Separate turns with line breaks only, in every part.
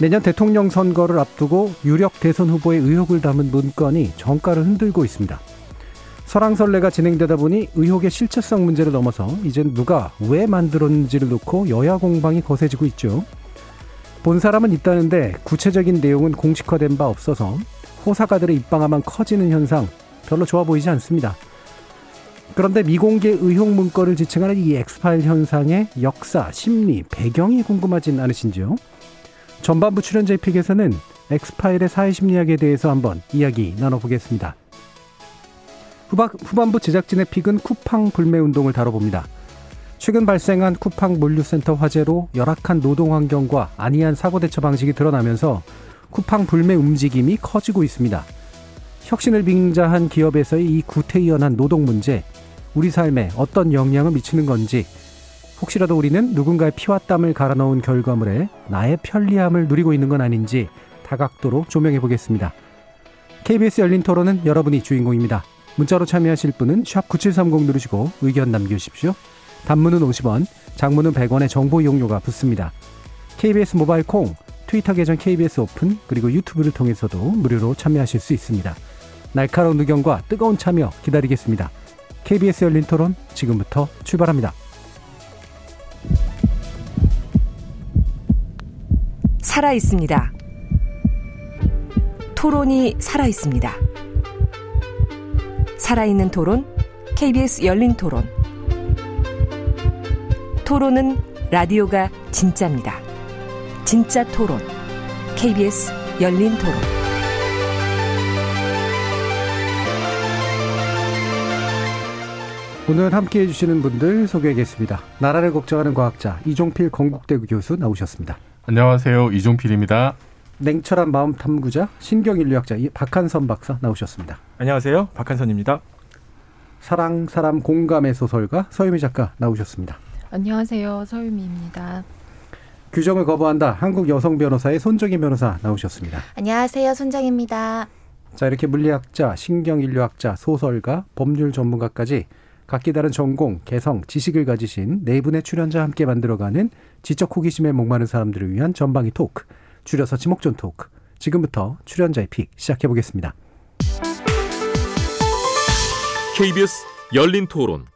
내년 대통령 선거를 앞두고 유력 대선 후보의 의혹을 담은 문건이 정가를 흔들고 있습니다. 설왕설래가 진행되다 보니 의혹의 실체성 문제를 넘어서 이젠 누가 왜 만들었는지를 놓고 여야 공방이 거세지고 있죠. 본 사람은 있다는데 구체적인 내용은 공식화된 바 없어서 호사가들의 입방아만 커지는 현상 별로 좋아 보이지 않습니다. 그런데 미공개 의혹 문건을 지칭하는 이 엑스파일 현상의 역사, 심리, 배경이 궁금하진 않으신지요? 전반부 출연자의 픽에서는 엑스파일의 사회 심리학에 대해서 한번 이야기 나눠보겠습니다. 후반, 후반부 제작진의 픽은 쿠팡 불매 운동을 다뤄봅니다. 최근 발생한 쿠팡 물류센터 화재로 열악한 노동 환경과 안이한 사고 대처 방식이 드러나면서 쿠팡 불매 움직임이 커지고 있습니다. 혁신을 빙자한 기업에서의 이 구태의연한 노동 문제, 우리 삶에 어떤 영향을 미치는 건지, 혹시라도 우리는 누군가의 피와 땀을 갈아 넣은 결과물에 나의 편리함을 누리고 있는 건 아닌지 다각도로 조명해 보겠습니다. KBS 열린 토론은 여러분이 주인공입니다. 문자로 참여하실 분은 9730 누르시고 의견 남겨주십시오. 단문은 50원, 장문은 100원의 정보 이용료가 붙습니다. KBS 모바일 콩, 트위터 계정 KBS 오픈, 그리고 유튜브를 통해서도 무료로 참여하실 수 있습니다. 날카로운 의견과 뜨거운 참여 기다리겠습니다. KBS 열린 토론 지금부터 출발합니다.
살아 있습니다. 토론이 살아 있습니다. 살아있는 토론, KBS 열린 토론. 토론은 라디오가 진짜입니다. 진짜 토론, KBS 열린 토론.
오늘 함께 해주시는 분들 소개하겠습니다. 나라를 걱정하는 과학자 이종필 건국대구 교수 나오셨습니다.
안녕하세요. 이종필입니다.
냉철한 마음 탐구자 신경인류학자 박한선 박사 나오셨습니다.
안녕하세요. 박한선입니다.
사랑, 사람, 공감의 소설가 서유미 작가 나오셨습니다.
안녕하세요. 서유미입니다.
규정을 거부한다. 한국 여성 변호사의 손정희 변호사 나오셨습니다.
안녕하세요. 손정입니다.
자, 이렇게 물리학자, 신경인류학자, 소설가, 법률 전문가까지 각기 다른 전공, 개성, 지식을 가지신 네 분의 출연자와 함께 만들어가는 지적 호기심에 목마른 사람들을 위한 전방위 토크, 줄여서 지목전 토크. 지금부터 출연자의 pick 시작해 보겠습니다.
KBS 열린 토론.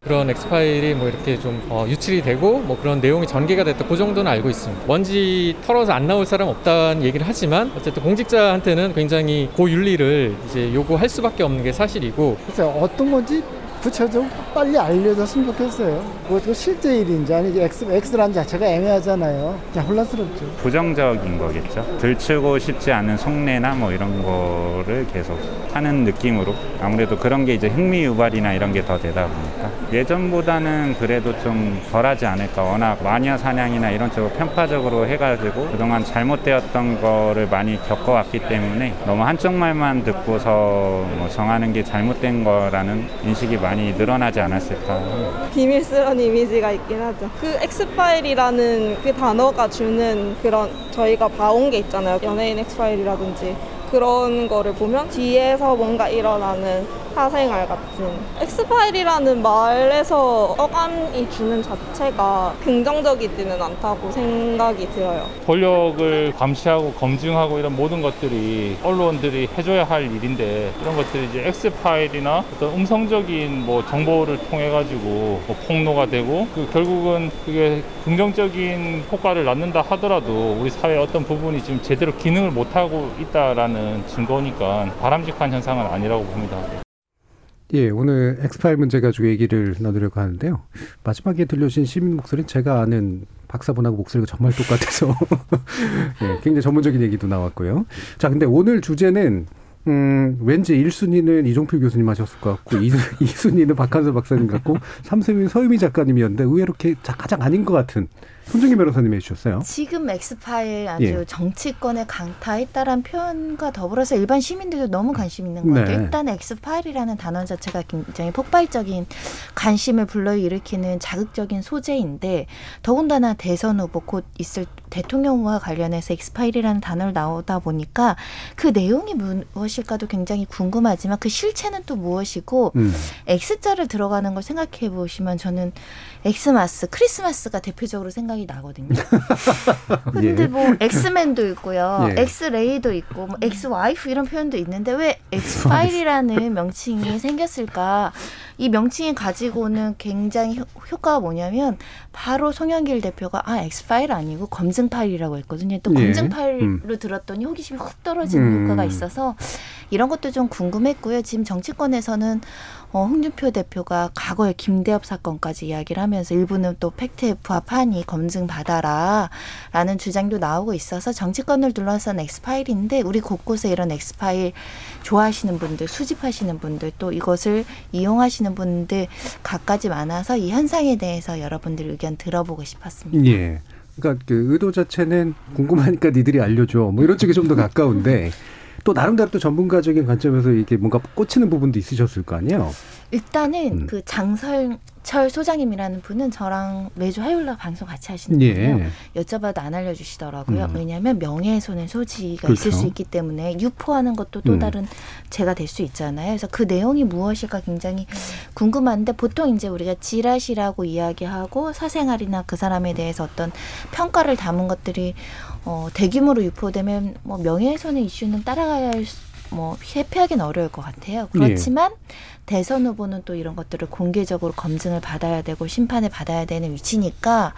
그런 엑스파일이 뭐 이렇게 좀 어, 유출이 되고 뭐 그런 내용이 전개가 됐다 그 정도는 알고 있습니다. 먼지 털어서 안 나올 사람 없다는 얘기를 하지만 어쨌든 공직자한테는 굉장히 고윤리를 이제 요구할 수밖에 없는 게 사실이고
그래서 어떤 건지 구체적으로 빨리 알려졌으면 좋겠어요. 그것도 실제 일인지 아니지 X, X라는 자체가 애매하잖아요. 그냥 혼란스럽죠.
부정적인 거겠죠. 들추고 싶지 않은 속내나 뭐 이런 거를 계속 하는 느낌으로 아무래도 그런 게 이제 흥미 유발이나 이런 게 더 되다 보니까 예전보다는 그래도 좀 덜하지 않을까. 워낙 마녀 사냥이나 이런 쪽으로 편파적으로 해가지고 그동안 잘못되었던 거를 많이 겪어왔기 때문에 너무 한쪽 말만 듣고서 뭐 정하는 게 잘못된 거라는 인식이 많이 많이 늘어나지 않았을까.
비밀스러운 이미지가 있긴 하죠. 그 엑스파일이라는 그 단어가 주는 그런 저희가 봐온 게 있잖아요. 연예인 엑스파일이라든지 그런 거를 보면 뒤에서 뭔가 일어나는 사생활 같은 엑스파일이라는 말에서 어감이 주는 자체가 긍정적이지는 않다고 생각이 들어요.
권력을 감시하고 검증하고 이런 모든 것들이 언론들이 해줘야 할 일인데 이런 것들이 이제 엑스파일이나 어떤 음성적인 뭐 정보를 통해 가지고 뭐 폭로가 되고 그 결국은 그게 긍정적인 효과를 낳는다 하더라도 우리 사회 어떤 부분이 지금 제대로 기능을 못하고 있다라는 증거니까 바람직한 현상은 아니라고 봅니다.
예, 오늘 엑스파일 문제 가지고 얘기를 나누려고 하는데요. 마지막에 들려주신 시민 목소리는 제가 아는 박사분하고 목소리가 정말 똑같아서 예, 굉장히 전문적인 얘기도 나왔고요. 자, 근데 오늘 주제는 음, 왠지 1순위는 이종필 교수님 하셨을 것 같고, 2, 2순위는 박한서 박사님 같고, 3순위는 서유미 작가님이었는데, 의외로 가장 아닌 것 같은 손정희 변호사님이 해주셨어요.
지금 엑스파일 아주
예.
정치권에 강타했다란 표현과 더불어서 일반 시민들도 너무 관심 있는 것 같아요.
네.
일단 엑스파일이라는 단어 자체가 굉장히 폭발적인 관심을 불러일으키는 자극적인 소재인데 더군다나 대선 후보 곧 있을 대통령 후보와 관련해서 엑스파일이라는 단어를 나오다 보니까 그 내용이 무엇일까도 굉장히 궁금하지만 그 실체는 또 무엇이고
음.
X자를 들어가는 걸 생각해 보시면 저는 엑스마스, 크리스마스가 대표적으로 생각이 나거든요. 근데
예.
뭐 엑스맨도 있고요,
예.
엑스레이도 있고, 뭐 엑스와이프 이런 표현도 있는데 왜 엑스파일이라는 명칭이 생겼을까? 이 명칭이 가지고 오는 굉장히 효- 효과가 뭐냐면 바로 송영길 대표가 아 엑스파일 아니고 검증 파일이라고 했거든요. 또
예.
검증파일로 들었더니 호기심이 훅 떨어지는
음.
효과가 있어서 이런 것도 좀 궁금했고요. 지금 정치권에서는 어, 홍준표 대표가 과거에 김대엽 사건까지 이야기를 하면서 일부는 또 팩트에 부합하니 검증 받아라 라는 주장도 나오고 있어서 정치권을 둘러싼 엑스파일인데 우리 곳곳에 이런 엑스파일 좋아하시는 분들, 수집하시는 분들 또 이것을 이용하시는 분들 갖가지 많아서 이 현상에 대해서 여러분들 의견 들어보고 싶었습니다.
예. 그러니까 그 의도 자체는 궁금하니까 니들이 알려줘. 뭐 이런 쪽이 좀 더 가까운데 또 나름대로 또 전문가적인 관점에서 이게 뭔가 꽂히는 부분도 있으셨을 거 아니에요.
일단은
음.
그 장설철 소장님이라는 분은 저랑 매주 화요일날 방송 같이 하시는
예.
분이에요. 여쭤봐도 안 알려주시더라고요.
음.
왜냐하면 명예훼손의 소지가
그렇죠.
있을 수 있기 때문에 유포하는 것도 또
음.
다른 죄가 될 수 있잖아요. 그래서 그 내용이 무엇일까 굉장히 궁금한데 보통 이제 우리가 지라시라고 이야기하고 사생활이나 그 사람에 대해서 어떤 평가를 담은 것들이 어, 대규모로 유포되면 뭐 명예훼손의 이슈는 따라가야 할 수- 뭐 회피하기는 어려울 것 같아요. 그렇지만 대선 후보는 또 이런 것들을 공개적으로 검증을 받아야 되고 심판을 받아야 되는 위치니까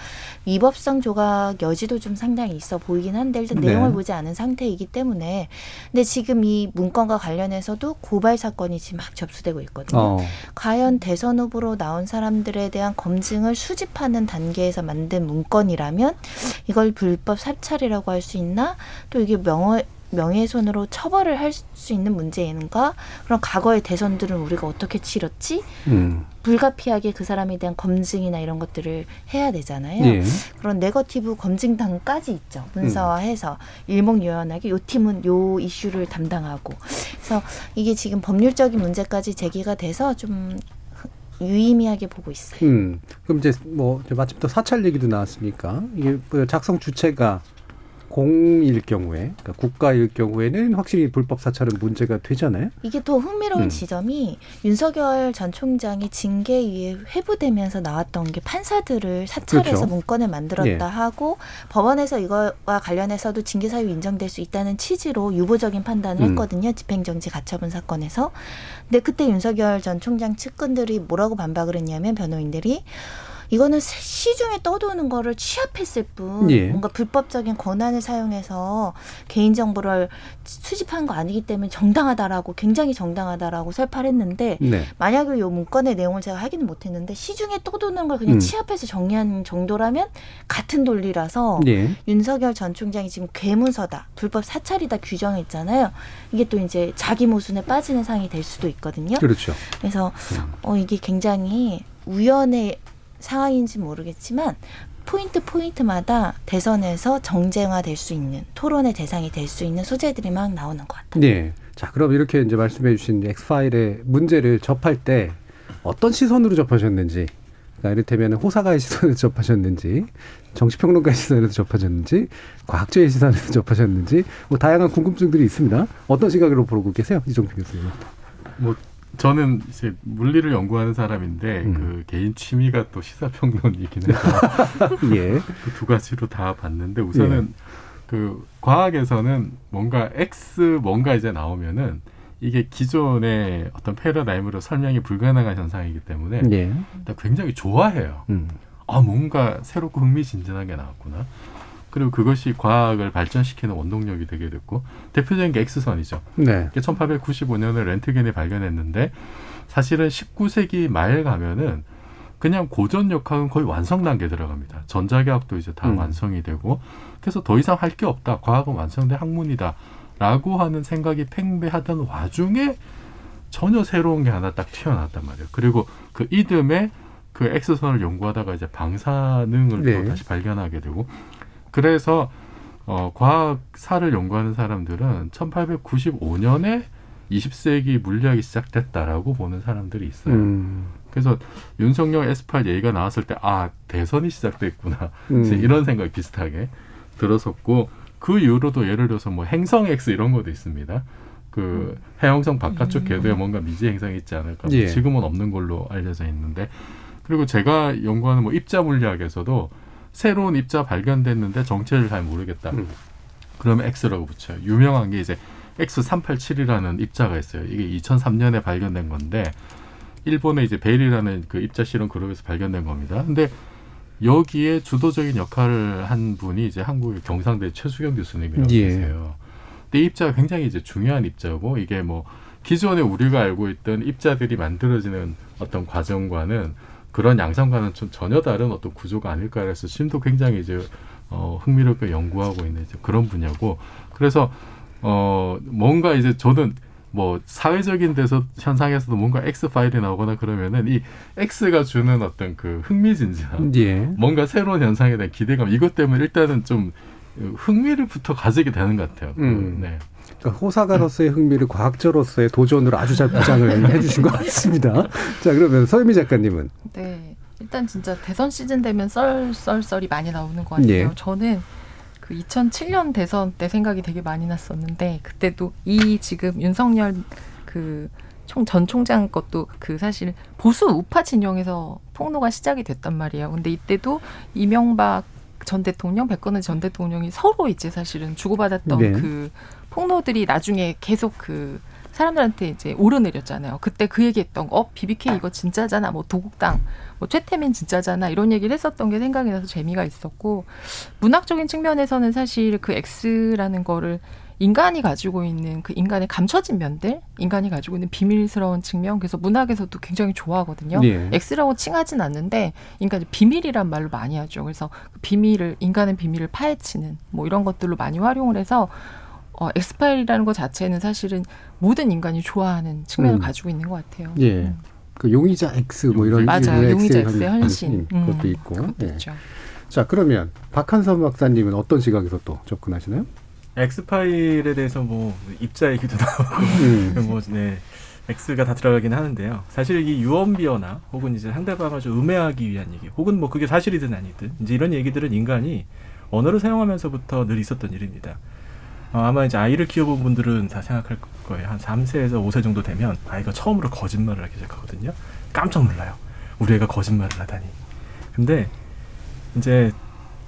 위법성 조각 여지도 좀 상당히 있어 보이긴 한데 일단
네.
내용을 보지 않은 상태이기 때문에 근데 지금 이 문건과 관련해서도 고발 사건이 지금 막 접수되고 있거든요.
어.
과연 대선 후보로 나온 사람들에 대한 검증을 수집하는 단계에서 만든 문건이라면 이걸 불법 사찰이라고 할 수 있나? 또 이게 명예 명예훼손으로 처벌을 할 수 있는 문제인가? 그럼 과거의 대선들은 우리가 어떻게 치렀지?
음.
불가피하게 그 사람에 대한 검증이나 이런 것들을 해야 되잖아요.
예.
그런 네거티브 검증단까지 있죠. 문서화해서 일목요연하게 요 팀은 요 이슈를 담당하고. 그래서 이게 지금 법률적인 문제까지 제기가 돼서 좀 유의미하게 보고 있어요.
음. 그럼 이제 뭐 마침 또 사찰 얘기도 나왔으니까 이게 뭐 작성 주체가 공일 경우에 그러니까 국가일 경우에는 확실히 불법 사찰은 문제가 되잖아요.
이게 더 흥미로운
음.
지점이 윤석열 전 총장이 징계위에 회부되면서 나왔던 게 판사들을 사찰해서
그렇죠.
문건을 만들었다
예.
하고 법원에서 이거와 관련해서도 징계 사유 인정될 수 있다는 취지로 유보적인 판단을
음.
했거든요. 집행정지 가처분 사건에서. 근데 그때 윤석열 전 총장 측근들이 뭐라고 반박을 했냐면 변호인들이 이거는 시중에 떠도는 거를 취합했을 뿐
예.
뭔가 불법적인 권한을 사용해서 개인 정보를 수집한 거 아니기 때문에 정당하다라고 굉장히 정당하다라고 설파했는데
네.
만약에 요 문건의 내용을 제가 확인은 못했는데 시중에 떠도는 걸 그냥
음.
취합해서 정리한 정도라면 같은 논리라서
예.
윤석열 전 총장이 지금 괴문서다 불법 사찰이다 규정했잖아요. 이게 또 이제 자기 모순에 빠지는 상이 될 수도 있거든요.
그렇죠.
그래서 어, 이게 굉장히 우연의 상황인지 모르겠지만 포인트 포인트마다 대선에서 정쟁화될 수 있는 토론의 대상이 될 수 있는 소재들이 막 나오는 것 같아요.
네. 자, 그럼 이렇게 이제 말씀해 주신 엑스파일의 문제를 접할 때 어떤 시선으로 접하셨는지, 그러니까 이를테면 호사가의 시선에서 접하셨는지, 정치평론가의 시선에서 접하셨는지, 과학자의 시선에서 접하셨는지, 뭐 다양한 궁금증들이 있습니다. 어떤 시각으로 보고 계세요? 이종필 교수님.
뭐 저는 이제 물리를 연구하는 사람인데
음.
그 개인 취미가 또 시사평론이긴 해서
예.
그 두 가지로 다 봤는데 우선은 그 과학에서는 뭔가 X 뭔가 이제 나오면은 이게 기존의 어떤 패러다임으로 설명이 불가능한 현상이기 때문에
예.
굉장히 좋아해요.
음.
아 뭔가 새롭고 흥미진진하게 나왔구나. 그리고 그것이 과학을 발전시키는 원동력이 되게 됐고 대표적인 게 X선이죠.
네.
1895년에 렌트겐이 발견했는데 사실은 19세기 말 가면은 그냥 고전 역학은 거의 완성 단계에 들어갑니다. 전자계학도 이제 다
음.
완성이 되고 그래서 더 이상 할 게 없다. 과학은 완성된 학문이다. 라고 하는 생각이 팽배하던 와중에 전혀 새로운 게 하나 딱 튀어나왔단 말이에요. 그리고 그 이듬해 그 X선을 연구하다가 이제 방사능을
네.
또 다시 발견하게 되고 그래서 어, 과학사를 연구하는 사람들은 1895년에 20세기 물리학이 시작됐다라고 보는 사람들이 있어요.
음.
그래서 윤석열 S8 얘기가 나왔을 때 아 대선이 시작됐구나
음.
이런 생각이 비슷하게 들었었고 그 이후로도 예를 들어서 뭐 행성 X 이런 것도 있습니다. 그 해왕성 바깥쪽 궤도에 뭔가 미지 행성이 있지 않을까. 뭐
예.
지금은 없는 걸로 알려져 있는데 그리고 제가 연구하는 뭐 입자 물리학에서도 새로운 입자 발견됐는데 정체를 잘 모르겠다.
음.
그러면 X라고 붙여요. 유명한 게 이제 X387이라는 입자가 있어요. 이게 2003년에 발견된 건데 일본의 이제 베일이라는 그 입자 실험 그룹에서 발견된 겁니다. 근데 여기에 주도적인 역할을 한 분이 이제 한국의 경상대 최수경 교수님이라고
예.
계세요. 근데 이 입자가 굉장히 이제 중요한 입자고 이게 뭐 기존에 우리가 알고 있던 입자들이 만들어지는 어떤 과정과는 그런 양상과는 좀 전혀 다른 어떤 구조가 아닐까 해서 지금도 굉장히 이제 어, 흥미롭게 연구하고 있는 이제 그런 분야고 그래서 어 뭔가 이제 저는 뭐 사회적인 데서 현상에서도 뭔가 X 파일이 나오거나 그러면은 이 X가 주는 어떤 그 흥미진진함,
예.
뭔가 새로운 현상에 대한 기대감 이것 때문에 일단은 좀 흥미를부터 가지게 되는 것 같아요. 그,
음.
네.
그러니까 호사가로서의 흥미를 과학자로서의 도전으로 아주 잘 포장을 해주신 것 같습니다. 자, 그러면 서유미 작가님은
네. 일단 진짜 대선 시즌 되면 썰썰썰이 많이 나오는 것 같아요.
예.
저는 그 2007년 대선 때 생각이 되게 많이 났었는데 그때도 이 지금 윤석열 그 총전 총장 것도 그 사실 보수 우파 진영에서 폭로가 시작이 됐단 말이에요. 근데 이때도 이명박 전 대통령, 백건우 전 대통령이 서로 이제 사실은 주고받았던
네.
그 폭로들이 나중에 계속 그 사람들한테 이제 오르내렸잖아요. 그때 그 얘기했던 거, 어, BBK 이거 진짜잖아, 뭐 도곡당, 뭐 최태민 진짜잖아 이런 얘기를 했었던 게 생각이 나서 재미가 있었고 문학적인 측면에서는 사실 그 X라는 거를 인간이 가지고 있는 그 인간의 감춰진 면들, 인간이 가지고 있는 비밀스러운 측면, 그래서 문학에서도 굉장히 좋아하거든요.
예.
X라고 칭하진 않는데, 인간이 비밀이란 말로 많이 하죠. 그래서 그 비밀을 인간의 비밀을 파헤치는 뭐 이런 것들로 많이 활용을 해서 어, 엑스파일이라는 것 자체는 사실은 모든 인간이 좋아하는 측면을
음.
가지고 있는 것 같아요.
예. 그 용의자 X 뭐 이런
맞아요. 용의자
X의
X의
헌-
헌신.
그것도
음,
있고.
그것도
예.
있죠.
자, 그러면 박한선 박사님은 어떤 시각에서 또 접근하시나요?
엑스파일에 대해서 뭐 입자 얘기도 나오고
음.
뭐 네. X가 다 들어가긴 하는데요. 사실 이 유언비어나 혹은 이제 상대방을 좀 음해하기 위한 얘기, 혹은 뭐 그게 사실이든 아니든 이제 이런 얘기들은 인간이 언어를 사용하면서부터 늘 있었던 일입니다. 어, 아마 이제 아이를 키워본 분들은 다 생각할 거예요. 한 3세에서 5세 정도 되면 아이가 처음으로 거짓말을 하기 시작하거든요. 깜짝 놀라요. 우리 애가 거짓말을 하다니. 근데 이제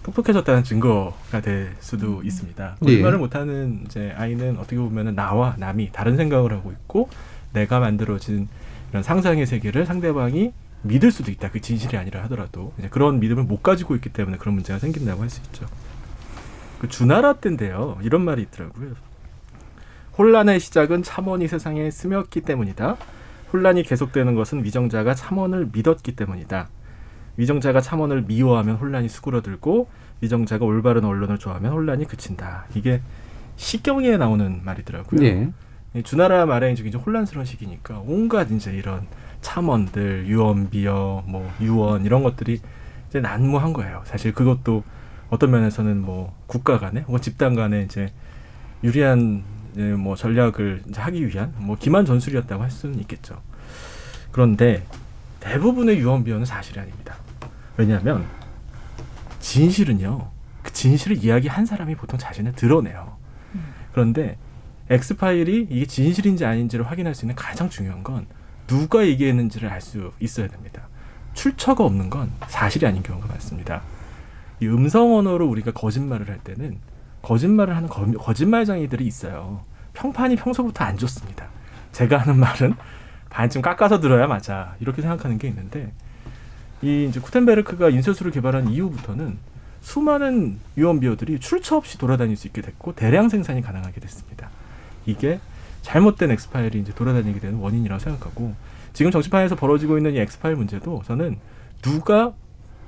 똑똑해졌다는 증거가 될 수도 있습니다.
예.
거짓말을 못하는 이제 아이는 어떻게 보면은 나와 남이 다른 생각을 하고 있고 내가 만들어진 이런 상상의 세계를 상대방이 믿을 수도 있다. 그 진실이 아니라 하더라도 이제 그런 믿음을 못 가지고 있기 때문에 그런 문제가 생긴다고 할 수 있죠. 그 주나라 때인데요. 이런 말이 있더라고요. 혼란의 시작은 참원이 세상에 스며기 때문이다. 혼란이 계속되는 것은 위정자가 참원을 믿었기 때문이다. 위정자가 참원을 미워하면 혼란이 수그러들고 위정자가 올바른 언론을 좋아하면 혼란이 그친다. 이게 시경에 나오는 말이더라고요.
예.
이 주나라 말에 이제 혼란스러운 시기니까 온갖 이제 이런 참원들, 유언비어, 뭐 유언 이런 것들이 이제 난무한 거예요. 사실 그것도 어떤 면에서는 뭐 국가 간에 혹은 집단 간에 이제 유리한 이제 뭐 전략을 이제 하기 위한 뭐 기만 전술이었다고 할 수는 있겠죠. 그런데 대부분의 유언비어는 사실이 아닙니다. 왜냐하면 진실은요, 그 진실을 이야기한 사람이 보통 자신을 드러내요. 그런데 X 파일이 이게 진실인지 아닌지를 확인할 수 있는 가장 중요한 건 누가 얘기했는지를 알 수 있어야 됩니다. 출처가 없는 건 사실이 아닌 경우가 많습니다. 이 음성 언어로 우리가 거짓말을 할 때는 거짓말을 하는 거, 거짓말쟁이들이 있어요. 평판이 평소부터 안 좋습니다. 제가 하는 말은 반쯤 깎아서 들어야 맞아 이렇게 생각하는 게 있는데 이 이제 쿠텐베르크가 인쇄술을 개발한 이후부터는 수많은 유언비어들이 출처 없이 돌아다닐 수 있게 됐고 대량 생산이 가능하게 됐습니다. 이게 잘못된 엑스파일이 이제 돌아다니게 되는 원인이라고 생각하고 지금 정치판에서 벌어지고 있는 이 엑스파일 문제도 저는 누가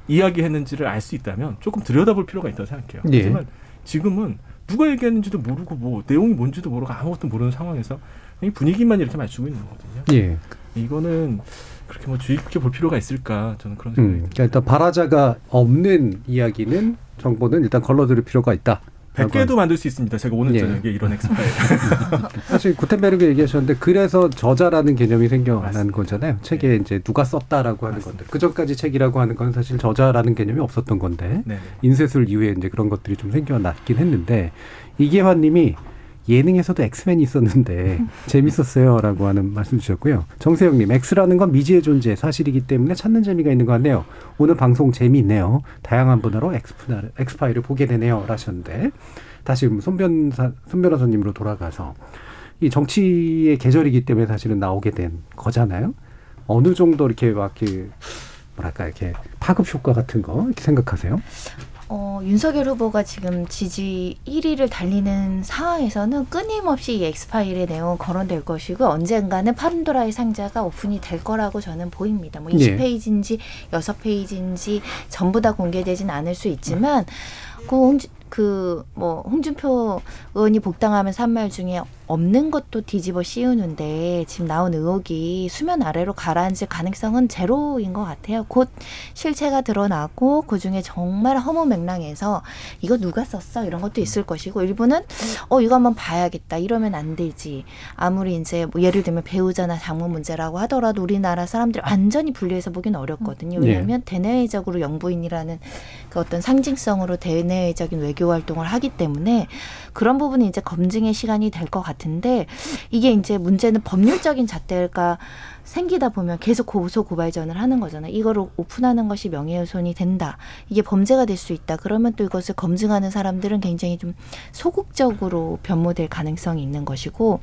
이야기했는지를 알 수 있다면 조금 들여다볼 필요가 있다고 생각해요.
예.
하지만 지금은 누가 얘기했는지도 모르고 뭐 내용이 뭔지도 모르고 아무것도 모르는 상황에서 이 분위기만 이렇게 맞추고 있는 거거든요.
예.
이거는 그렇게 뭐 주의 깊게 볼 필요가 있을까 저는 그런 생각이
음, 그러니까 일단 발화자가 없는 이야기는 정보는 일단 걸러들일 필요가 있다.
100개도 만들 수 있습니다. 제가 오늘
예.
저녁에 이런 엑스파일.
사실 구텐베르그 얘기하셨는데 그래서 저자라는 개념이 생겨난 거잖아요. 책에 이제 누가 썼다라고 하는 것들. 그 전까지 책이라고 하는 건 사실 저자라는 개념이 없었던 건데
네.
인쇄술 이후에 이제 그런 것들이 좀 생겨났긴 했는데 이계환 님이 예능에서도 엑스맨이 있었는데 재밌었어요라고 하는 말씀 주셨고요. 정세영님 엑스라는 건 미지의 존재 사실이기 때문에 찾는 재미가 있는 것 같네요. 오늘 방송 재미있네요. 다양한 분야로 엑스파일을, 보게 되네요. 라셨는데 다시 손 변사 손 변호사님으로 돌아가서 이 정치의 계절이기 때문에 사실은 나오게 된 거잖아요. 어느 정도 이렇게 막 그 뭐랄까 이렇게 파급 효과 같은 거 이렇게 생각하세요?
어, 윤석열 후보가 지금 지지 1위를 달리는 상황에서는 끊임없이 이 엑스파일의 내용은 거론될 것이고 언젠가는 판도라의 상자가 오픈이 될 거라고 저는 보입니다. 뭐
예.
20페이지인지 6페이지인지 전부 다 공개되진 않을 수 있지만 그 그 뭐 홍준표 의원이 복당하면서 한 말 중에 없는 것도 뒤집어 씌우는데 지금 나온 의혹이 수면 아래로 가라앉을 가능성은 제로인 것 같아요. 곧 실체가 드러나고 그 중에 정말 허무 맹랑해서 이거 누가 썼어 이런 것도 있을 것이고 일부는 어 이거 한번 봐야겠다 이러면 안 되지. 아무리 이제 뭐 예를 들면 배우자나 장모 문제라고 하더라도 우리나라 사람들이 완전히 분리해서 보기는 어렵거든요.
네.
왜냐하면 대내외적으로 영부인이라는 그 어떤 상징성으로 대내외적인 외교 활동을 하기 때문에 그런 부분이 이제 검증의 시간이 될 것 같은데 이게 이제 문제는 법률적인 잣대가 생기다 보면 계속 고소 고발전을 하는 거잖아요. 이거를 오픈하는 것이 명예훼손이 된다. 이게 범죄가 될 수 있다. 그러면 또 이것을 검증하는 사람들은 굉장히 좀 소극적으로 변모될 가능성이 있는 것이고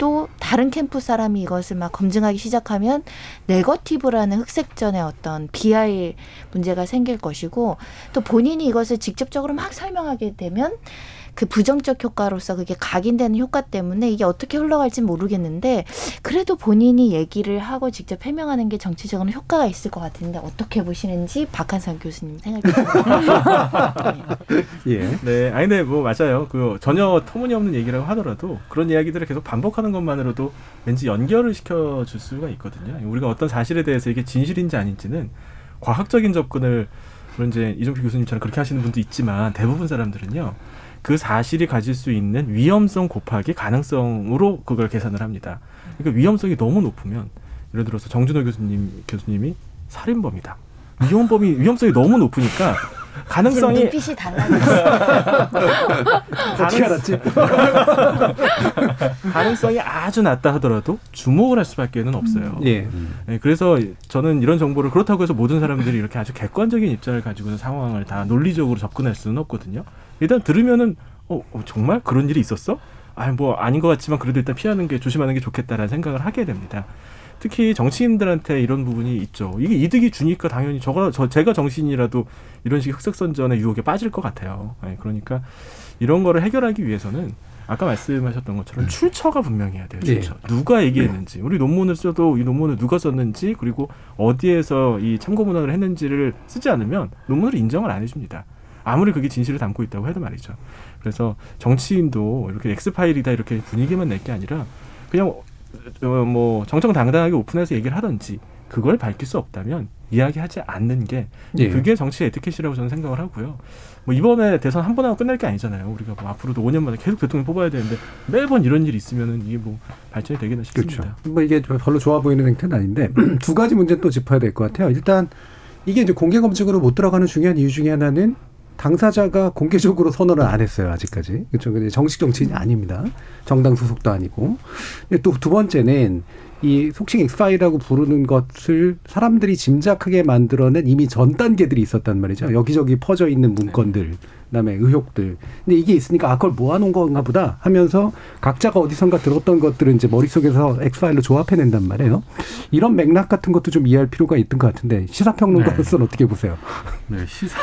또 다른 캠프 사람이 이것을 막 검증하기 시작하면 네거티브라는 흑색전의 어떤 비하의 문제가 생길 것이고 또 본인이 이것을 직접적으로 막 설명하게 되면 그 부정적 효과로서 그게 각인되는 효과 때문에 이게 어떻게 흘러갈지 모르겠는데 그래도 본인이 얘기를 하고 직접 해명하는 게 정치적으로 효과가 있을 것 같은데 어떻게 보시는지 박한선 교수님 듭니다.
예.
네, 아니 근데 뭐 맞아요. 그 전혀 터무니없는 얘기라고 하더라도 그런 이야기들을 계속 반복하는 것만으로도 왠지 연결을 시켜 줄 수가 있거든요. 우리가 어떤 사실에 대해서 이게 진실인지 아닌지는 과학적인 접근을 물론 이제 이종필 교수님처럼 그렇게 하시는 분도 있지만 대부분 사람들은요. 그 사실이 가질 수 있는 위험성 곱하기 가능성으로 그걸 계산을 합니다. 그러니까 위험성이 너무 높으면 예를 들어서 정준호 교수님 교수님이 살인범이다. 위험범이 위험성이 너무 높으니까 가능성이
눈빛이 달라졌어.
어떻게 알았지?
가능성이 아주 낮다 하더라도 주목을 할 수밖에는 없어요.
예.
네, 그래서 저는 이런 정보를 그렇다고 해서 모든 사람들이 이렇게 아주 객관적인 입장을 가지고 상황을 다 논리적으로 접근할 수는 없거든요. 일단 들으면은 어, 어, 정말 그런 일이 있었어? 아, 뭐 아닌 것 같지만 그래도 일단 피하는 게 조심하는 게 좋겠다라는 생각을 하게 됩니다. 특히 정치인들한테 이런 부분이 있죠. 이게 이득이 주니까 당연히 저가 저 제가 정치인이라도 이런 식의 흑색선전의 유혹에 빠질 것 같아요. 네, 그러니까 이런 거를 해결하기 위해서는 아까 말씀하셨던 것처럼 출처가 분명해야 돼요. 출처. 누가 얘기했는지, 우리 논문을 써도 이 논문을 누가 썼는지, 그리고 어디에서 이 참고 문헌을 했는지를 쓰지 않으면 논문을 인정을 안 해줍니다. 아무리 그게 진실을 담고 있다고 해도 말이죠. 그래서 정치인도 이렇게 엑스파일이다 이렇게 분위기만 낼 게 아니라 그냥 어, 뭐 정정당당하게 오픈해서 얘기를 하든지 그걸 밝힐 수 없다면 이야기하지 않는 게
예.
그게 정치 에티켓이라고 저는 생각을 하고요. 뭐 이번에 대선 한 번 하고 끝날 게 아니잖아요. 우리가 뭐 앞으로도 5년마다 계속 대통령 뽑아야 되는데 매번 이런 일이 있으면은 이게 뭐 발전이 되겠나 싶습니다.
그렇죠. 뭐 이게 별로 좋아 보이는 행태는 아닌데 두 가지 문제는 또 짚어야 될 것 같아요. 일단 이게 이제 공개 검증으로 못 들어가는 중요한 이유 중에 하나는 당사자가 공개적으로 선언을 안 했어요 아직까지 그렇죠. 정식 정치인이 아닙니다. 정당 소속도 아니고. 또 두 번째는 이 속칭 엑스파일이라고 부르는 것을 사람들이 짐작하게 만들어낸 이미 전 단계들이 있었단 말이죠. 여기저기 퍼져 있는 문건들, 그다음에 의혹들. 근데 이게 있으니까 아 그걸 모아놓은 건가 보다 하면서 각자가 어디선가 들었던 것들을 이제 머릿속에서 엑스파일로 조합해낸단 말이에요. 이런 맥락 같은 것도 좀 이해할 필요가 있던 것 같은데 시사평론가로서는 어떻게 보세요?
네, 시사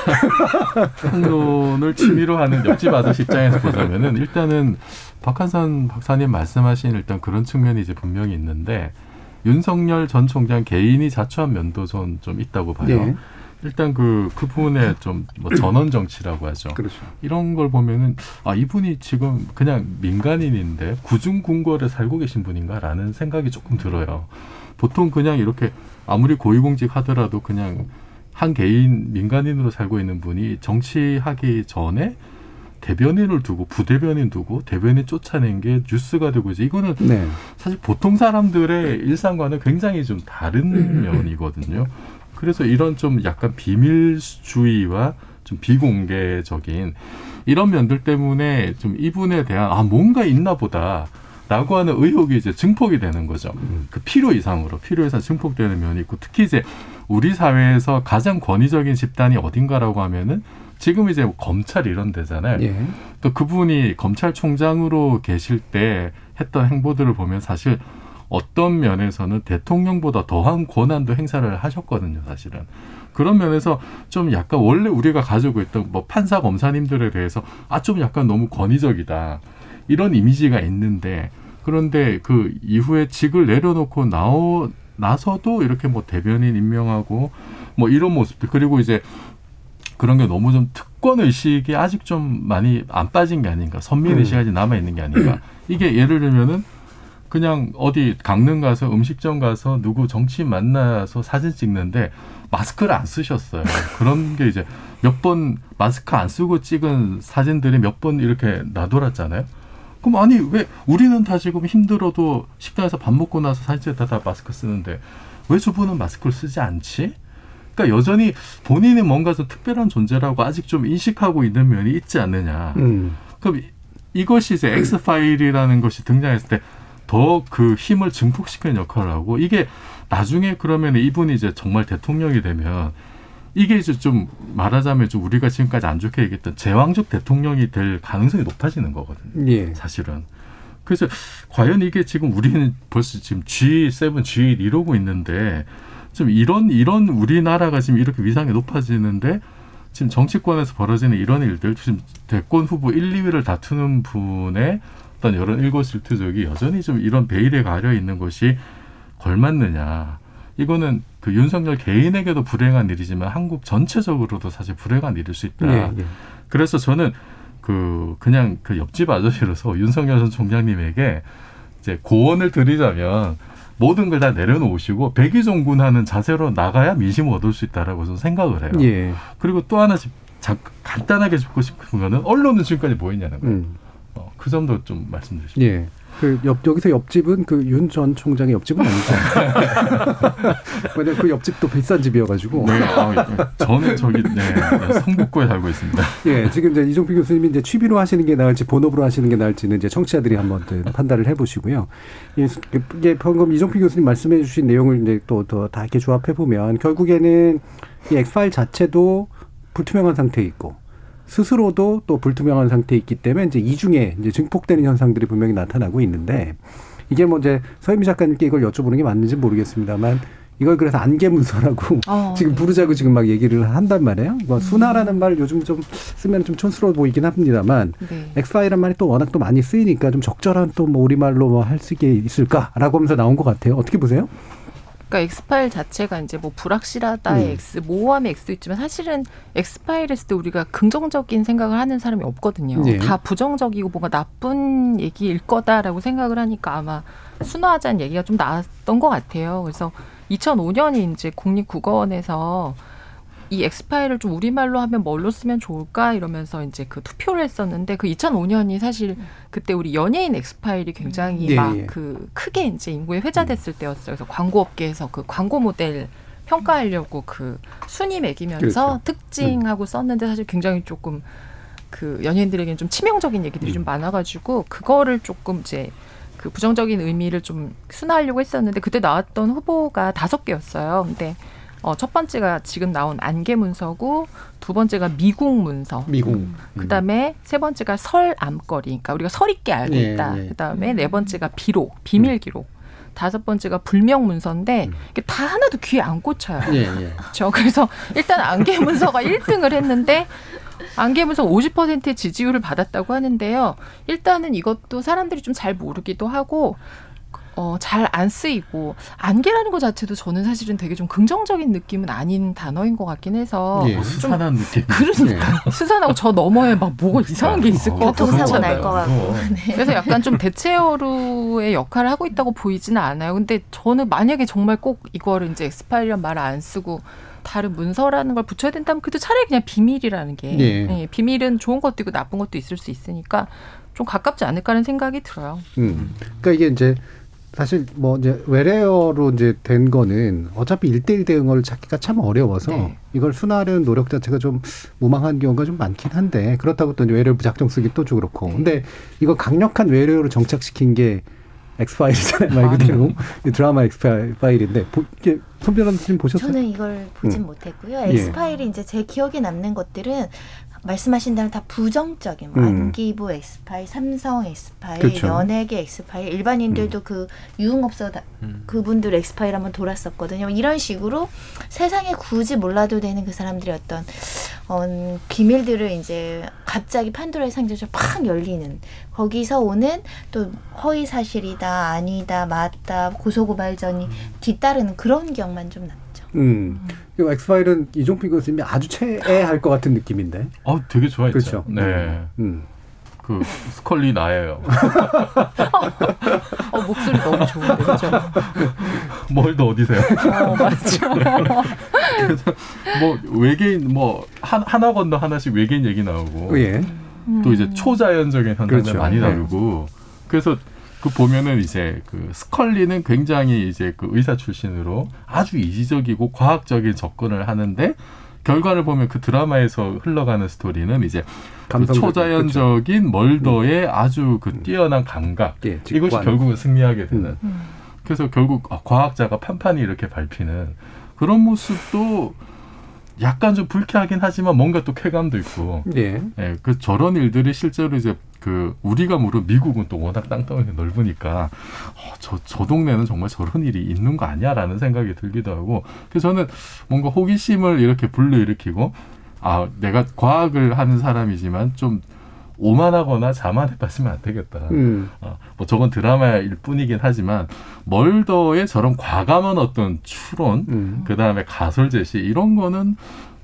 평론을 취미로 하는 옆집 아저씨 입장에서 보자면은 일단은 박한선 박사님 말씀하신 일단 그런 측면이 이제 분명히 있는데 윤석열 전 총장 개인이 자초한 면도 좀, 좀 있다고 봐요.
네.
일단 그, 그 부분에 좀뭐 전원 정치라고 하죠.
그렇죠.
이런 걸 보면은 아, 이분이 지금 그냥 민간인인데 구중궁궐에 살고 계신 분인가라는 생각이 조금 들어요. 보통 그냥 이렇게 아무리 고위공직 하더라도 그냥 한 개인 민간인으로 살고 있는 분이 정치하기 전에 대변인을 두고 부대변인 두고 대변인 쫓아낸 게 뉴스가 되고 이제 이거는
네.
사실 보통 사람들의 일상과는 굉장히 좀 다른 면이거든요. 그래서 이런 좀 약간 비밀주의와 좀 비공개적인 이런 면들 때문에 좀 이분에 대한 아 뭔가 있나 보다. 라고 하는 의혹이 이제 증폭이 되는 거죠. 그 필요 이상으로 필요 이상 증폭되는 면이 있고 특히 이제 우리 사회에서 가장 권위적인 집단이 어딘가라고 하면은 지금 이제 검찰 이런 데잖아요.
예.
또 그분이 검찰총장으로 계실 때 했던 행보들을 보면 사실 어떤 면에서는 대통령보다 더한 권한도 행사를 하셨거든요, 사실은. 그런 면에서 좀 약간 원래 우리가 가지고 있던 뭐 판사 검사님들에 대해서 아 좀 약간 너무 권위적이다. 이런 이미지가 있는데 그런데 그 이후에 직을 내려놓고 나오 나서도 이렇게 뭐 대변인 임명하고 뭐 이런 모습들 그리고 이제 그런 게 너무 좀 특권 의식이 아직 좀 많이 안 빠진 게 아닌가 선민 의식이 아직 남아 있는 게 아닌가. 이게 예를 들면은 그냥 어디 강릉 가서 음식점 가서 누구 정치인 만나서 사진 찍는데 마스크를 안 쓰셨어요. 그런 게 이제 몇 번 마스크 안 쓰고 찍은 사진들이 몇 번 이렇게 나돌았잖아요. 그럼 아니 왜 우리는 다 지금 힘들어도 식당에서 밥 먹고 나서 사진 찍다 다 마스크 쓰는데 왜 저분은 마스크를 쓰지 않지? 그러니까 여전히 본인이 뭔가 좀 특별한 존재라고 아직 좀 인식하고 있는 면이 있지 않느냐.
음.
그럼 이- 이것이 이제 X 파일이라는 것이 등장했을 때 더 그 힘을 증폭시키는 역할을 하고 이게 나중에 그러면 이분이 이제 정말 대통령이 되면 이게 이제 좀 말하자면 좀 우리가 지금까지 안 좋게 얘기했던 제왕적 대통령이 될 가능성이 높아지는 거거든요.
예.
사실은. 그래서 과연 이게 지금 우리는 벌써 지금 G7, G1 이러고 있는데 좀 이런 이런 우리나라가 지금 이렇게 위상이 높아지는데 지금 정치권에서 벌어지는 이런 일들 지금 대권 후보 1, 2위를 다투는 분의 어떤 이런 일거실투족이 여전히 좀 이런 베일에 가려 있는 것이 걸맞느냐. 이거는 그 윤석열 개인에게도 불행한 일이지만 한국 전체적으로도 사실 불행한 일일 수 있다.
예, 예.
그래서 저는 그 그냥 그 옆집 아저씨로서 윤석열 전 총장님에게 이제 고언을 드리자면 모든 걸 다 내려놓으시고 백의종군하는 자세로 나가야 민심을 얻을 수 있다라고 저는 생각을 해요.
예.
그리고 또 하나 집, 자, 간단하게 짚고 싶은 거는 언론은 지금까지 뭐 했냐는 거예요.
음.
어, 그 점도 좀 말씀 주시죠.
예. 그 옆, 여기서 옆집은 그 윤 전 총장의 옆집은 아니죠. 왜냐면 그 옆집도 비싼 집이어가지고.
네, 아, 예. 저는 저기 네, 네, 성북구에 살고 있습니다.
예, 지금 이제 이종필 교수님이 이제 취미로 하시는 게 나을지 본업으로 하시는 게 나을지는 이제 청취자들이 한번 또 판단을 해보시고요. 예, 이게 방금 이종필 교수님 말씀해주신 내용을 이제 또 더 다 이렇게 조합해 보면 결국에는 이 엑스파일 자체도 불투명한 상태에 있고 스스로도 또 불투명한 상태에 있기 때문에 이제 이중에 이제 증폭되는 현상들이 분명히 나타나고 있는데 이게 뭐 이제 서현미 작가님께 이걸 여쭤보는 게 맞는지 모르겠습니다만 이걸 그래서 안개 문서라고
어,
지금 부르자고 지금 막 얘기를 한단 말이에요. 뭐 순화라는 말 요즘 좀 쓰면 좀 촌스러워 보이긴 합니다만
네.
엑스파일이란 말이 또 워낙 또 많이 쓰이니까 좀 적절한 또 뭐 우리말로 뭐 할 수 있게 있을까라고 하면서 나온 것 같아요. 어떻게 보세요?
그러니까 엑스파일 자체가 이제 뭐 불확실하다의
음.
X, 모호함의 X도 있지만 사실은 엑스파일 했을 때 우리가 긍정적인 생각을 하는 사람이 없거든요.
예.
다 부정적이고 뭔가 나쁜 얘기일 거다라고 생각을 하니까 아마 순화하자는 얘기가 좀 나왔던 것 같아요. 그래서 2005년이 이제 국립국어원에서 이 엑스파일을 좀 우리말로 하면 뭘로 쓰면 좋을까 이러면서 이제 그 투표를 했었는데 그 2005년이 사실 그때 우리 연예인 엑스파일이 굉장히
예,
막
예.
그 크게 이제 인구에 회자됐을 때였어요. 그래서 광고업계에서 그 광고 모델 평가하려고 그 순위 매기면서
그렇죠.
특징하고 썼는데 사실 굉장히 조금 그 연예인들에게는 좀 치명적인 얘기들이 좀 많아가지고 그거를 조금 이제 그 부정적인 의미를 좀 순화하려고 했었는데 그때 나왔던 후보가 다섯 개였어요. 근데 어, 첫 번째가 지금 나온 안개 문서고 두 번째가 미국 문서.
미국.
그다음에 세 번째가 설 암거리. 그러니까 우리가 설 있게 알고
예,
있다.
예.
그다음에 네 번째가 비록, 비밀 기록. 다섯 번째가 불명 문서인데 이게 다 하나도 귀에 안 꽂혀요.
예, 예.
그렇죠. 그래서 일단 안개 문서가 1등을 했는데 안개 문서 50%의 지지율을 받았다고 하는데요. 일단은 이것도 사람들이 좀 잘 모르기도 하고 어, 잘 안 쓰이고 안개라는 것 자체도 저는 사실은 되게 좀 긍정적인 느낌은 아닌 단어인 것 같긴 해서
예. 수산한 느낌.
그러니까 수산하고 저 너머에 막 뭐가 이상한 게 있을 것 같고
교통사고 날 것 같고. 네.
그래서 약간 좀 대체어루의 역할을 하고 있다고 보이지는 않아요. 근데 저는 만약에 정말 꼭 이거를 이제 엑스파일이란 말을 안 쓰고 다른 문서라는 걸 붙여야 된다면 그래도 차라리 그냥 비밀이라는 게
예.
예, 비밀은 좋은 것도 있고 나쁜 것도 있을 수 있으니까 좀 가깝지 않을까라는 생각이 들어요.
음. 그러니까 이게 이제 사실 뭐 이제 외래어로 이제 된 거는 어차피 일대일 대응을 찾기가 참 어려워서
네.
이걸 순화하려는 노력 자체가 좀 무망한 경우가 좀 많긴 한데 그렇다고 또 외래어 무작정 쓰기 또 좀 그렇고. 근데 이거 강력한 외래어로 정착시킨 게 엑스파일이잖아요. 말 그대로 이 드라마 엑스파일인데 보- 이게 손 변호사님 보셨어요?
저는 이걸 보진
음.
못했고요.
예.
엑스파일이 이제 제 기억에 남는 것들은 말씀하신 대로 다 부정적인 뭐
음.
안기부 엑스파일, 삼성 엑스파일,
그쵸.
연예계 엑스파일, 일반인들도 그 유흥업소 다, 그분들 엑스파일 한번 돌았었거든요. 이런 식으로 세상에 굳이 몰라도 되는 그 사람들의 어떤 어, 비밀들을 이제 갑자기 판도라의 상자처럼 팍 열리는 거기서 오는 또 허위 사실이다 아니다 맞다 고소고발전이 뒤따르는 그런 기억만 좀 남죠.
음. 이 엑스파일은 이종필 교수님이 아주 최애할 것 같은 느낌인데.
어, 되게 좋아했죠.
그렇죠.
네.
음.
그 스컬리 나예요.
어, 목소리 너무 좋은데 그죠?
뭘더 어디세요?
어, 맞죠.
그래서 뭐 외계인 뭐 한, 하나 건너 하나씩 외계인 얘기 나오고
예.
또 이제 초자연적인 현상들
그렇죠.
많이
네.
다루고 그래서 그 보면은 이제 그 스컬리는 굉장히 이제 그 의사 출신으로 아주 이지적이고 과학적인 접근을 하는데 결과를 보면 그 드라마에서 흘러가는 스토리는 이제 그 초자연적인 멀더의 아주 그 뛰어난 감각.
예.
이것이 결국은 승리하게 되는.
음.
그래서 결국 아, 과학자가 판판이 이렇게 밟히는 그런 모습도 약간 좀 불쾌하긴 하지만 뭔가 또 쾌감도 있고.
예.
예, 그 저런 일들이 실제로 이제 그 우리가 모르는 미국은 또 워낙 땅덩이가 넓으니까 어, 저, 저 동네는 정말 저런 일이 있는 거 아니야라는 생각이 들기도 하고 그래서 저는 뭔가 호기심을 이렇게 불러일으키고 아 내가 과학을 하는 사람이지만 좀 오만하거나 자만에 빠지면 안 되겠다.
음.
어, 뭐 저건 드라마일 뿐이긴 하지만 멀더의 저런 과감한 어떤 추론,
음.
그 다음에 가설 제시 이런 거는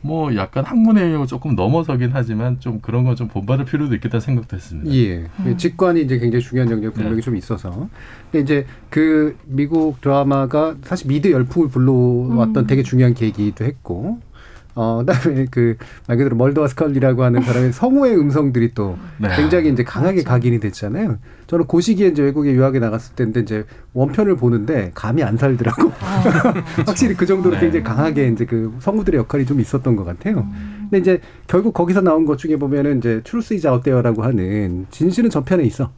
뭐 약간 학문의 영역을 조금 넘어서긴 하지만 좀 그런 건 좀 본받을 필요도 있겠다 생각도 했습니다.
예. 직관이 이제 굉장히 중요한 영역이 분명히
네.
좀 있어서. 근데 이제 그 미국 드라마가 사실 미드 열풍을 불러왔던
음.
되게 중요한 계기이기도 했고, 어, 그다음에 그 말 그대로 멀더와 스컬리라고 하는 사람의 성우의 음성들이 또
네.
굉장히 이제 강하게 각인이 됐잖아요. 저는 그 시기에 이제 외국에 유학에 나갔을 때인데 이제 원편을 보는데 감이 안 살더라고. 확실히 그 정도로
네.
굉장히 강하게 이제 그 성우들의 역할이 좀 있었던 것 같아요. 근데 이제 결국 거기서 나온 것 중에 보면은 이제 Truth is out there라고 하는 진실은 저편에 있어.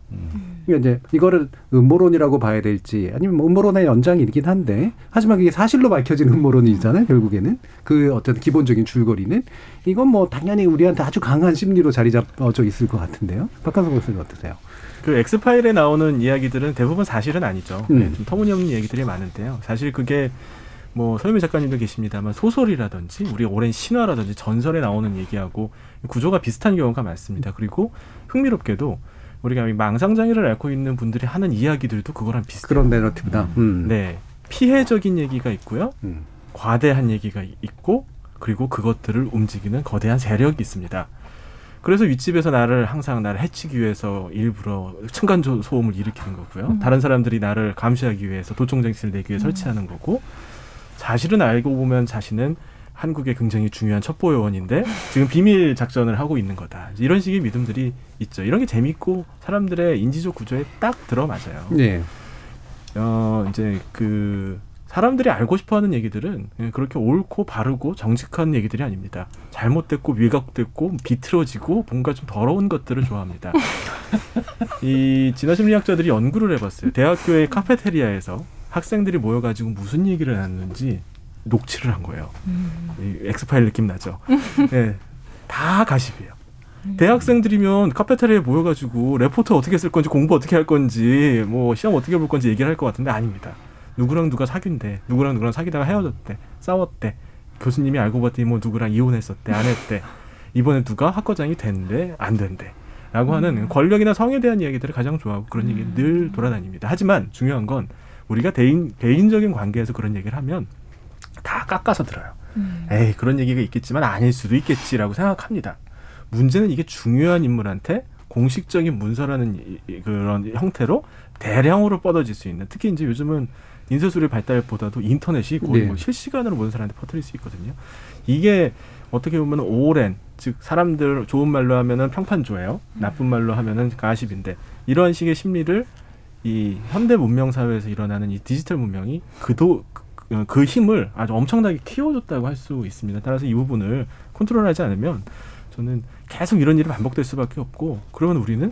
그러니까 이제 이거를 음모론이라고 봐야 될지 아니면 뭐 음모론의 연장이긴 한데 하지만 그게 사실로 밝혀진 음모론이잖아요 결국에는 그 어떤 기본적인 줄거리는 이건 뭐 당연히 우리한테 아주 강한 심리로 자리 잡어져 있을 것 같은데요 박한석 교수님 어떠세요?
그 엑스파일에 나오는 이야기들은 대부분 사실은 아니죠.
음.
네, 좀 터무니없는 얘기들이 많은데요. 사실 그게 뭐 서유미 작가님도 계십니다만 소설이라든지 우리 오랜 신화라든지 전설에 나오는 얘기하고 구조가 비슷한 경우가 많습니다. 그리고 흥미롭게도 우리가 이 망상장애를 앓고 있는 분들이 하는 이야기들도 그거랑 비슷해요.
그런 내러티브다. 음.
네. 피해적인 얘기가 있고요.
음.
과대한 얘기가 있고 그리고 그것들을 움직이는 거대한 세력이 있습니다. 그래서 윗집에서 나를 항상 나를 해치기 위해서 일부러 층간 조- 소음을 일으키는 거고요.
음.
다른 사람들이 나를 감시하기 위해서 도청 장치를 내기 위해 설치하는 거고 사실은 알고 보면 자신은 한국의 굉장히 중요한 첩보 요원인데 지금 비밀 작전을 하고 있는 거다. 이런 식의 믿음들이 있죠. 이런 게 재밌고 사람들의 인지적 구조에 딱 들어맞아요.
예.
어 이제 그 사람들이 알고 싶어하는 얘기들은 그렇게 옳고 바르고 정직한 얘기들이 아닙니다. 잘못됐고 왜곡됐고 비틀어지고 뭔가 좀 더러운 것들을 좋아합니다. 이 진화 심리학자들이 연구를 해봤어요. 대학교의 카페테리아에서 학생들이 모여가지고 무슨 얘기를 하는지 녹취를 한 거예요. 이 엑스파일 느낌 나죠. 네, 다 가십이에요. 대학생들이면 카페테리아에 모여가지고 레포트 어떻게 쓸 건지 공부 어떻게 할 건지 뭐 시험 어떻게 볼 건지 얘기를 할 것 같은데 아닙니다. 누구랑 누가 사귄대, 누구랑 누구랑 사귀다가 헤어졌대, 싸웠대, 교수님이 알고 봤더니 뭐 누구랑 이혼했었대, 안 했대, 이번에 누가 학과장이 된대, 안 된대. 라고 하는 권력이나 성에 대한 이야기들을 가장 좋아하고 그런 얘기 늘 돌아다닙니다. 하지만 중요한 건 우리가 대인 개인적인 관계에서 그런 얘기를 하면 다 깎아서 들어요.
음.
에이 그런 얘기가 있겠지만 아닐 수도 있겠지라고 생각합니다. 문제는 이게 중요한 인물한테 공식적인 문서라는 그런 형태로 대량으로 뻗어질 수 있는 특히 이제 요즘은 인쇄술의 발달보다도 인터넷이 거의
네.
뭐 실시간으로 모든 사람한테 퍼뜨릴 수 있거든요. 이게 어떻게 보면 오랜 즉 사람들 좋은 말로 하면은 평판조예요. 나쁜 말로 하면은 가십인데 이러한 식의 심리를 이 현대 문명 사회에서 일어나는 이 디지털 문명이 그도 그, 그 힘을 아주 엄청나게 키워줬다고 할 수 있습니다. 따라서 이 부분을 컨트롤하지 않으면 저는 계속 이런 일이 반복될 수밖에 없고 그러면 우리는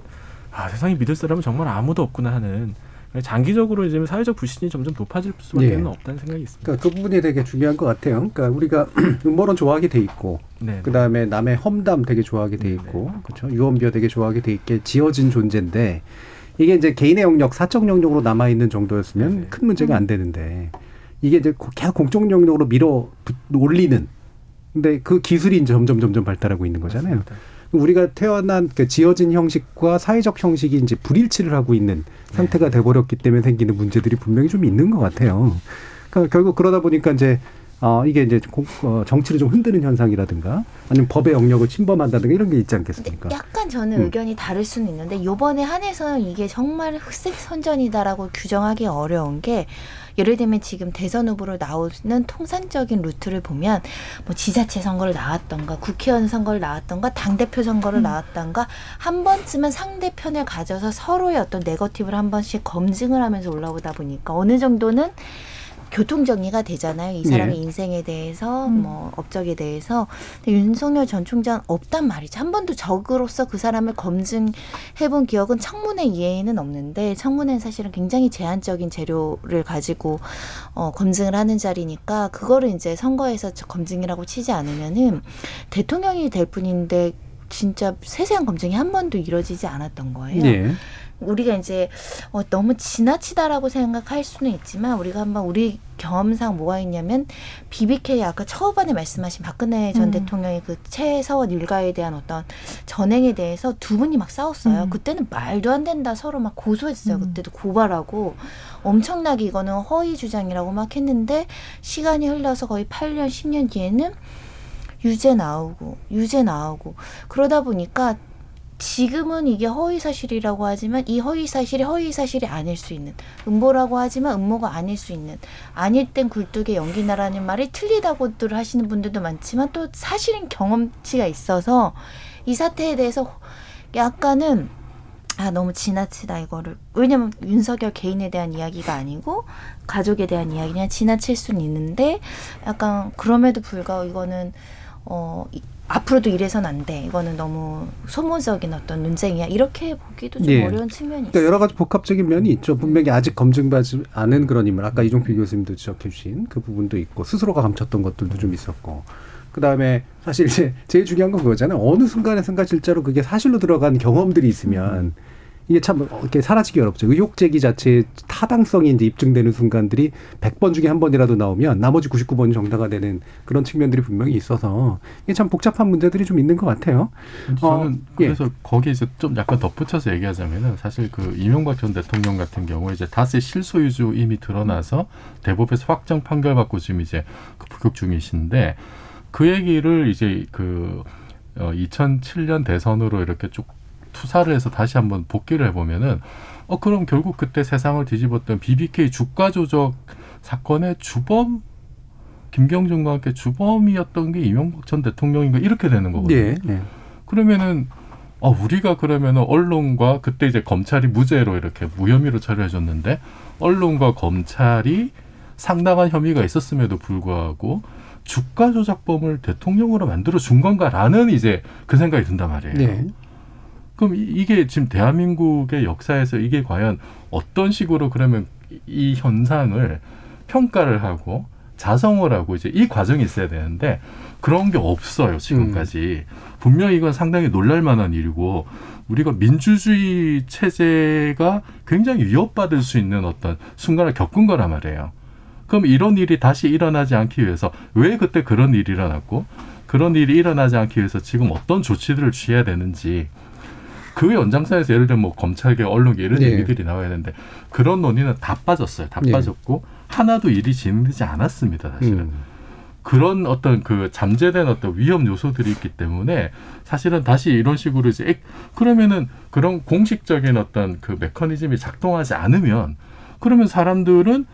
아 세상에 믿을 사람은 정말 아무도 없구나 하는 장기적으로 이제 사회적 불신이 점점 높아질 수밖에
예.
는 없다는 생각이 있습니다.
그러니까 그 부분이 되게 중요한 것 같아요. 그러니까 우리가 음모론 좋아하게 돼 있고,
네.
그 다음에 남의 험담 되게 좋아하게 돼 있고, 그렇죠. 유언비어 되게 좋아하게 돼 있게 지어진 존재인데 이게 이제 개인의 영역, 사적 영역으로 남아 있는 정도였으면 큰 문제가 안 되는데 이게 이제 고- 계속 공적 영역으로 밀어 붙- 올리는. 근데 그 기술이 이제 점점 점점 발달하고 있는 거잖아요. 우리가 태어난 그 지어진 형식과 사회적 형식이 이제 불일치를 하고 있는 상태가 돼버렸기 때문에 생기는 문제들이 분명히 좀 있는 것 같아요. 그러니까 결국 그러다 보니까 이제 어 이게 이제 공- 어, 정치를 좀 흔드는 현상이라든가 아니면 법의 영역을 침범한다든가 이런 게 있지 않겠습니까?
약간 저는
음.
의견이 다를 수는 있는데 요번에 한해서는 이게 정말 흑색 선전이다라고 규정하기 어려운 게 예를 들면 지금 대선 후보로 나오는 통상적인 루트를 보면 뭐 지자체 선거를 나왔던가 국회의원 선거를 나왔던가 당대표 선거를 나왔던가 한 번쯤은 상대편을 가져서 서로의 어떤 네거티브를 한 번씩 검증을 하면서 올라오다 보니까 어느 정도는 교통 정리가 되잖아요. 이 사람의
예.
인생에 대해서 뭐 업적에 대해서 근데 윤석열 전 총장 없단 말이죠. 한 번도 적으로서 그 사람을 검증해본 기억은 청문회 이외에는 없는데 청문회는 사실은 굉장히 제한적인 재료를 가지고 어, 검증을 하는 자리니까 그거를 이제 선거에서 저- 검증이라고 치지 않으면은 대통령이 될 뿐인데 진짜 세세한 검증이 한 번도 이루어지지 않았던 거예요.
예.
우리가 이제 어, 너무 지나치다라고 생각할 수는 있지만 우리가 한번 우리 경험상 뭐가 있냐면 BBK 아까 초반에 말씀하신 박근혜 전
음.
대통령의 그 최서원 일가에 대한 어떤 전행에 대해서 두 분이 막 싸웠어요.
음.
그때는 말도 안 된다 서로 막 고소했어요. 그때도 고발하고 엄청나게 이거는 허위 주장이라고 막 했는데 시간이 흘러서 거의 8년 10년 뒤에는 유죄 나오고 유죄 나오고 그러다 보니까 지금은 이게 허위 사실이라고 하지만 이 허위 사실이 허위 사실이 아닐 수 있는 음모라고 하지만 음모가 아닐 수 있는 아닐 땐 굴뚝에 연기나라는 말이 틀리다고들 하시는 분들도 많지만 또 사실은 경험치가 있어서 이 사태에 대해서 약간은 아 너무 지나치다 이거를. 왜냐면 윤석열 개인에 대한 이야기가 아니고 가족에 대한 이야기냐 지나칠 수는 있는데 약간 그럼에도 불구하고 이거는 어 이- 앞으로도 이래선 안 돼. 이거는 너무 소모적인 어떤 논쟁이야. 이렇게 보기도 좀
예.
어려운 측면이 있어요.
그러니까 여러 가지 복합적인 면이 있죠. 분명히 아직 검증받지 않은 그런 인물. 아까 이종필 교수님도 지적해 주신 그 부분도 있고 스스로가 감췄던 것들도 좀 있었고. 그다음에 사실 이제 제일 중요한 건 그거잖아요. 어느 순간에선가 실제로 그게 사실로 들어간 경험들이 있으면 이게 참 이렇게 사라지기 어렵죠. 의혹 제기 자체의 타당성이 이제 입증되는 순간들이 100번 중에 한 번이라도 나오면 나머지 99번이 정당화 되는 그런 측면들이 분명히 있어서 이게 참 복잡한 문제들이 좀 있는 것 같아요.
저는
어, 예.
그래서 거기에 이제 좀 약간 덧붙여서 얘기하자면은 사실 그 이명박 전 대통령 같은 경우에 이제 다스의 실소유주 이미 드러나서 대법에서 확정 판결받고 지금 이제 그 복역 중이신데 그 얘기를 이제 그 어, 2007년 대선으로 이렇게 쭉 투사를 해서 다시 한번 복귀를 해보면은 어 그럼 결국 그때 세상을 뒤집었던 BBK 주가 조작 사건의 주범 김경준과 함께 주범이었던 게 이명박 전 대통령인가 이렇게 되는 거거든요.
예. 예.
그러면은 어 우리가 그러면은 언론과 그때 이제 검찰이 무죄로 이렇게 무혐의로 처리해 줬는데 언론과 검찰이 상당한 혐의가 있었음에도 불구하고 주가 조작범을 대통령으로 만들어 준 건가라는 이제 그 생각이 든단 말이에요.
네.
그럼 이- 이게 지금 대한민국의 역사에서 이게 과연 어떤 식으로 그러면 이- 이 현상을 평가를 하고 자성을 하고 이제 이 과정이 있어야 되는데 그런 게 없어요 지금까지 분명히 이건 상당히 놀랄만한 일이고 우리가 민주주의 체제가 굉장히 위협받을 수 있는 어떤 순간을 겪은 거란 말이에요. 그럼 이런 일이 다시 일어나지 않기 위해서 왜 그때 그런 일이 일어났고 그런 일이 일어나지 않기 위해서 지금 어떤 조치들을 취해야 되는지 그 연장선에서 예를 들면 뭐 검찰계 언론계 이런
예.
얘기들이 나와야 되는데 그런 논의는 다 빠졌어요. 다
예.
빠졌고 하나도 일이 진행되지 않았습니다. 사실은.
음.
그런 어떤 그 잠재된 어떤 위험 요소들이 있기 때문에 사실은 다시 이런 식으로 이제 액- 그러면은 그런 공식적인 어떤 그 메커니즘이 작동하지 않으면 그러면 사람들은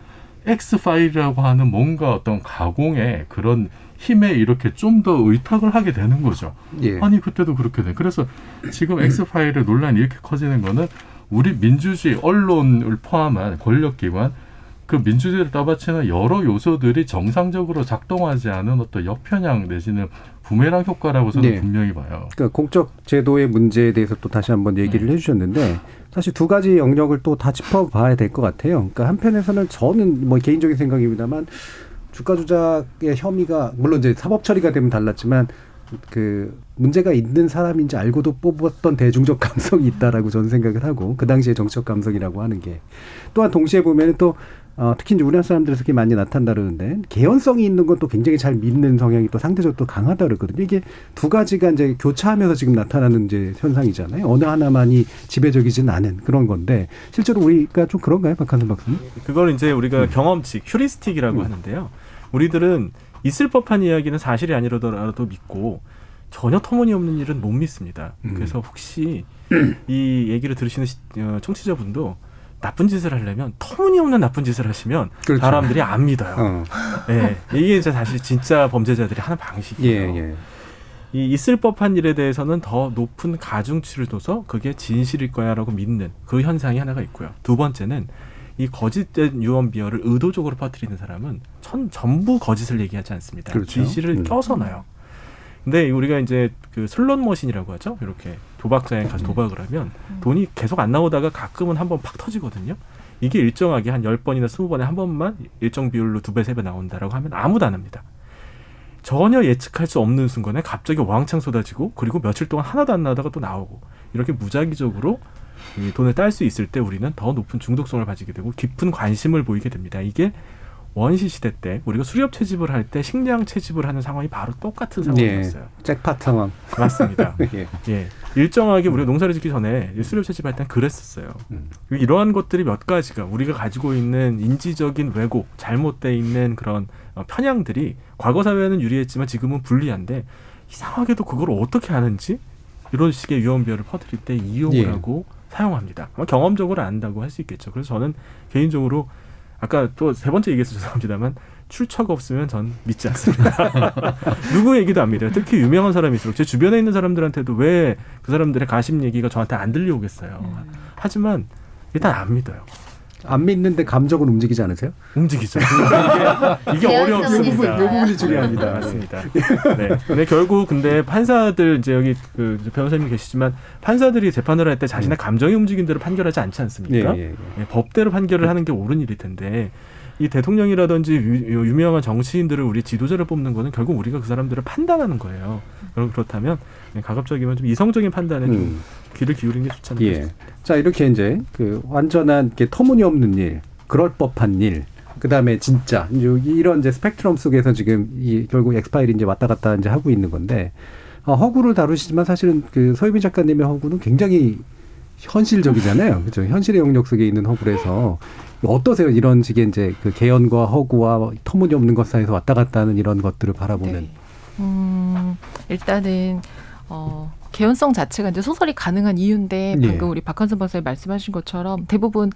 X 파일이라고 하는 뭔가 어떤 가공의 그런 힘에 이렇게 좀 더 의탁을 하게 되는 거죠.
예.
아니 그때도 그렇게 돼. 그래서 지금 X 파일의 논란이 이렇게 커지는 거는 우리 민주주의 언론을 포함한 권력기관 그 민주주의를 떠받치는 여러 요소들이 정상적으로 작동하지 않은 어떤 역편향 내지는 부메랑 효과라고 저는
네.
분명히 봐요.
그러니까 공적 제도의 문제에 대해서 또 다시 한번 얘기를 해주셨는데 사실 두 가지 영역을 또 다 짚어봐야 될 것 같아요. 그러니까 한편에서는 저는 뭐 개인적인 생각입니다만 주가 조작의 혐의가 물론 이제 사법 처리가 되면 달랐지만 그 문제가 있는 사람인지 알고도 뽑았던 대중적 감성이 있다라고 저는 생각을 하고 그 당시에 정치적 감성이라고 하는 게 또한 동시에 보면은 또 어, 특히 이제 우리나라 사람들에서 그게 많이 나타난다 그러는데 개연성이 있는 건 또 굉장히 잘 믿는 성향이 또 상대적으로 또 강하다 그러거든요. 이게 두 가지가 이제 교차하면서 지금 나타나는 이제 현상이잖아요. 어느 하나만이 지배적이지는 않은 그런 건데 실제로 우리가 좀 그런가요, 박한선 박사님?
그걸 이제 우리가 경험칙, 휴리스틱이라고 하는데요. 우리들은 있을 법한 이야기는 사실이 아니라도 믿고 전혀 터무니없는 일은 못 믿습니다.
음.
그래서 혹시 이 얘기를 들으시는 시- 어, 청취자분도 나쁜 짓을 하려면 터무니없는 나쁜 짓을 하시면
그렇죠.
사람들이 안 믿어요.
어.
네, 이게 이제 사실 진짜 범죄자들이 하는 방식이에요.
예, 예.
이 있을 법한 일에 대해서는 더 높은 가중치를 둬서 그게 진실일 거야라고 믿는 그 현상이 하나가 있고요. 두 번째는 이 거짓된 유언 비어를 의도적으로 퍼뜨리는 사람은 전 전부 거짓을 얘기하지 않습니다.
그렇죠.
진실을
음.
껴서 놔요. 근데 우리가 이제 그 슬롯 머신이라고 하죠. 이렇게 도박장에 가서 도박을 하면 돈이 계속 안 나오다가 가끔은 한 번 팍 터지거든요. 이게 일정하게 한 열번이나 스무 번에 한 번만 일정 비율로 두 배, 세 배 나온다라고 하면 아무도 안 합니다. 전혀 예측할 수 없는 순간에 갑자기 왕창 쏟아지고 그리고 며칠 동안 하나도 안 나다가 또 나오고 이렇게 무작위적으로 이 돈을 딸 수 있을 때 우리는 더 높은 중독성을 가지게 되고 깊은 관심을 보이게 됩니다. 이게 원시 시대 때 우리가 수렵 채집을 할 때 식량 채집을 하는 상황이 바로 똑같은 상황이었어요.
예. 잭팟 상황.
맞습니다.
예.
예. 일정하게 우리가 농사를 짓기 전에 이 수렵 채집할 때는 그랬었어요.
음.
이러한 것들이 몇 가지가 우리가 가지고 있는 인지적인 왜곡, 잘못돼 있는 그런 어, 편향들이 과거 사회에는 유리했지만 지금은 불리한데 이상하게도 그걸 어떻게 하는지 이런 식의 유언비어를 퍼뜨릴 때 이용을
예.
하고 사용합니다. 경험적으로 안다고 할 수 있겠죠. 그래서 저는 개인적으로 아까 또 세 번째 얘기해서 죄송합니다만 출처가 없으면 전 믿지 않습니다. 누구 얘기도 안 믿어요. 특히 유명한 사람일수록 제 주변에 있는 사람들한테도 왜 그 사람들의 가심 얘기가 저한테 안 들려오겠어요. 하지만 일단 안 믿어요.
안 믿는데 감정은 움직이지 않으세요?
움직이죠. 이게, 어려웠습니다.
있어요. 요 부분이 중요합니다.
맞습니다. 네. 근데 결국 근데 판사들 이제 여기 그 변호사님 계시지만 판사들이 재판을 할 때 자신의 감정이 움직인 대로 판결하지 않지 않습니까?
예, 예, 예.
네, 법대로 판결을 하는 게 옳은 일일 텐데 이 대통령이라든지 유, 유명한 정치인들을 우리 지도자를 뽑는 거는 결국 우리가 그 사람들을 판단하는 거예요. 그럼 그렇다면 네, 가급적이면 좀 이성적인 판단에 좀
음.
귀를 기울이는 게 좋지 않나
예. 자 이렇게 이제 그 완전한 터무니없는 일, 그럴 법한 일, 그 다음에 진짜 이런 이제 스펙트럼 속에서 지금 이 결국 엑스파일이 이제 왔다 갔다 이제 하고 있는 건데 어, 허구를 다루시지만 사실은 그 서유빈 작가님의 허구는 굉장히 현실적이잖아요. 그렇죠. 현실의 영역 속에 있는 허구라서 어떠세요? 이런 식의 이제 그 개연과 허구와 터무니없는 것 사이에서 왔다 갔다 하는 이런 것들을 바라보는.
음, 일단은 어, 개연성 자체가 이제 소설이 가능한 이유인데
예.
방금 우리 박한선 박사님 말씀하신 것처럼 대부분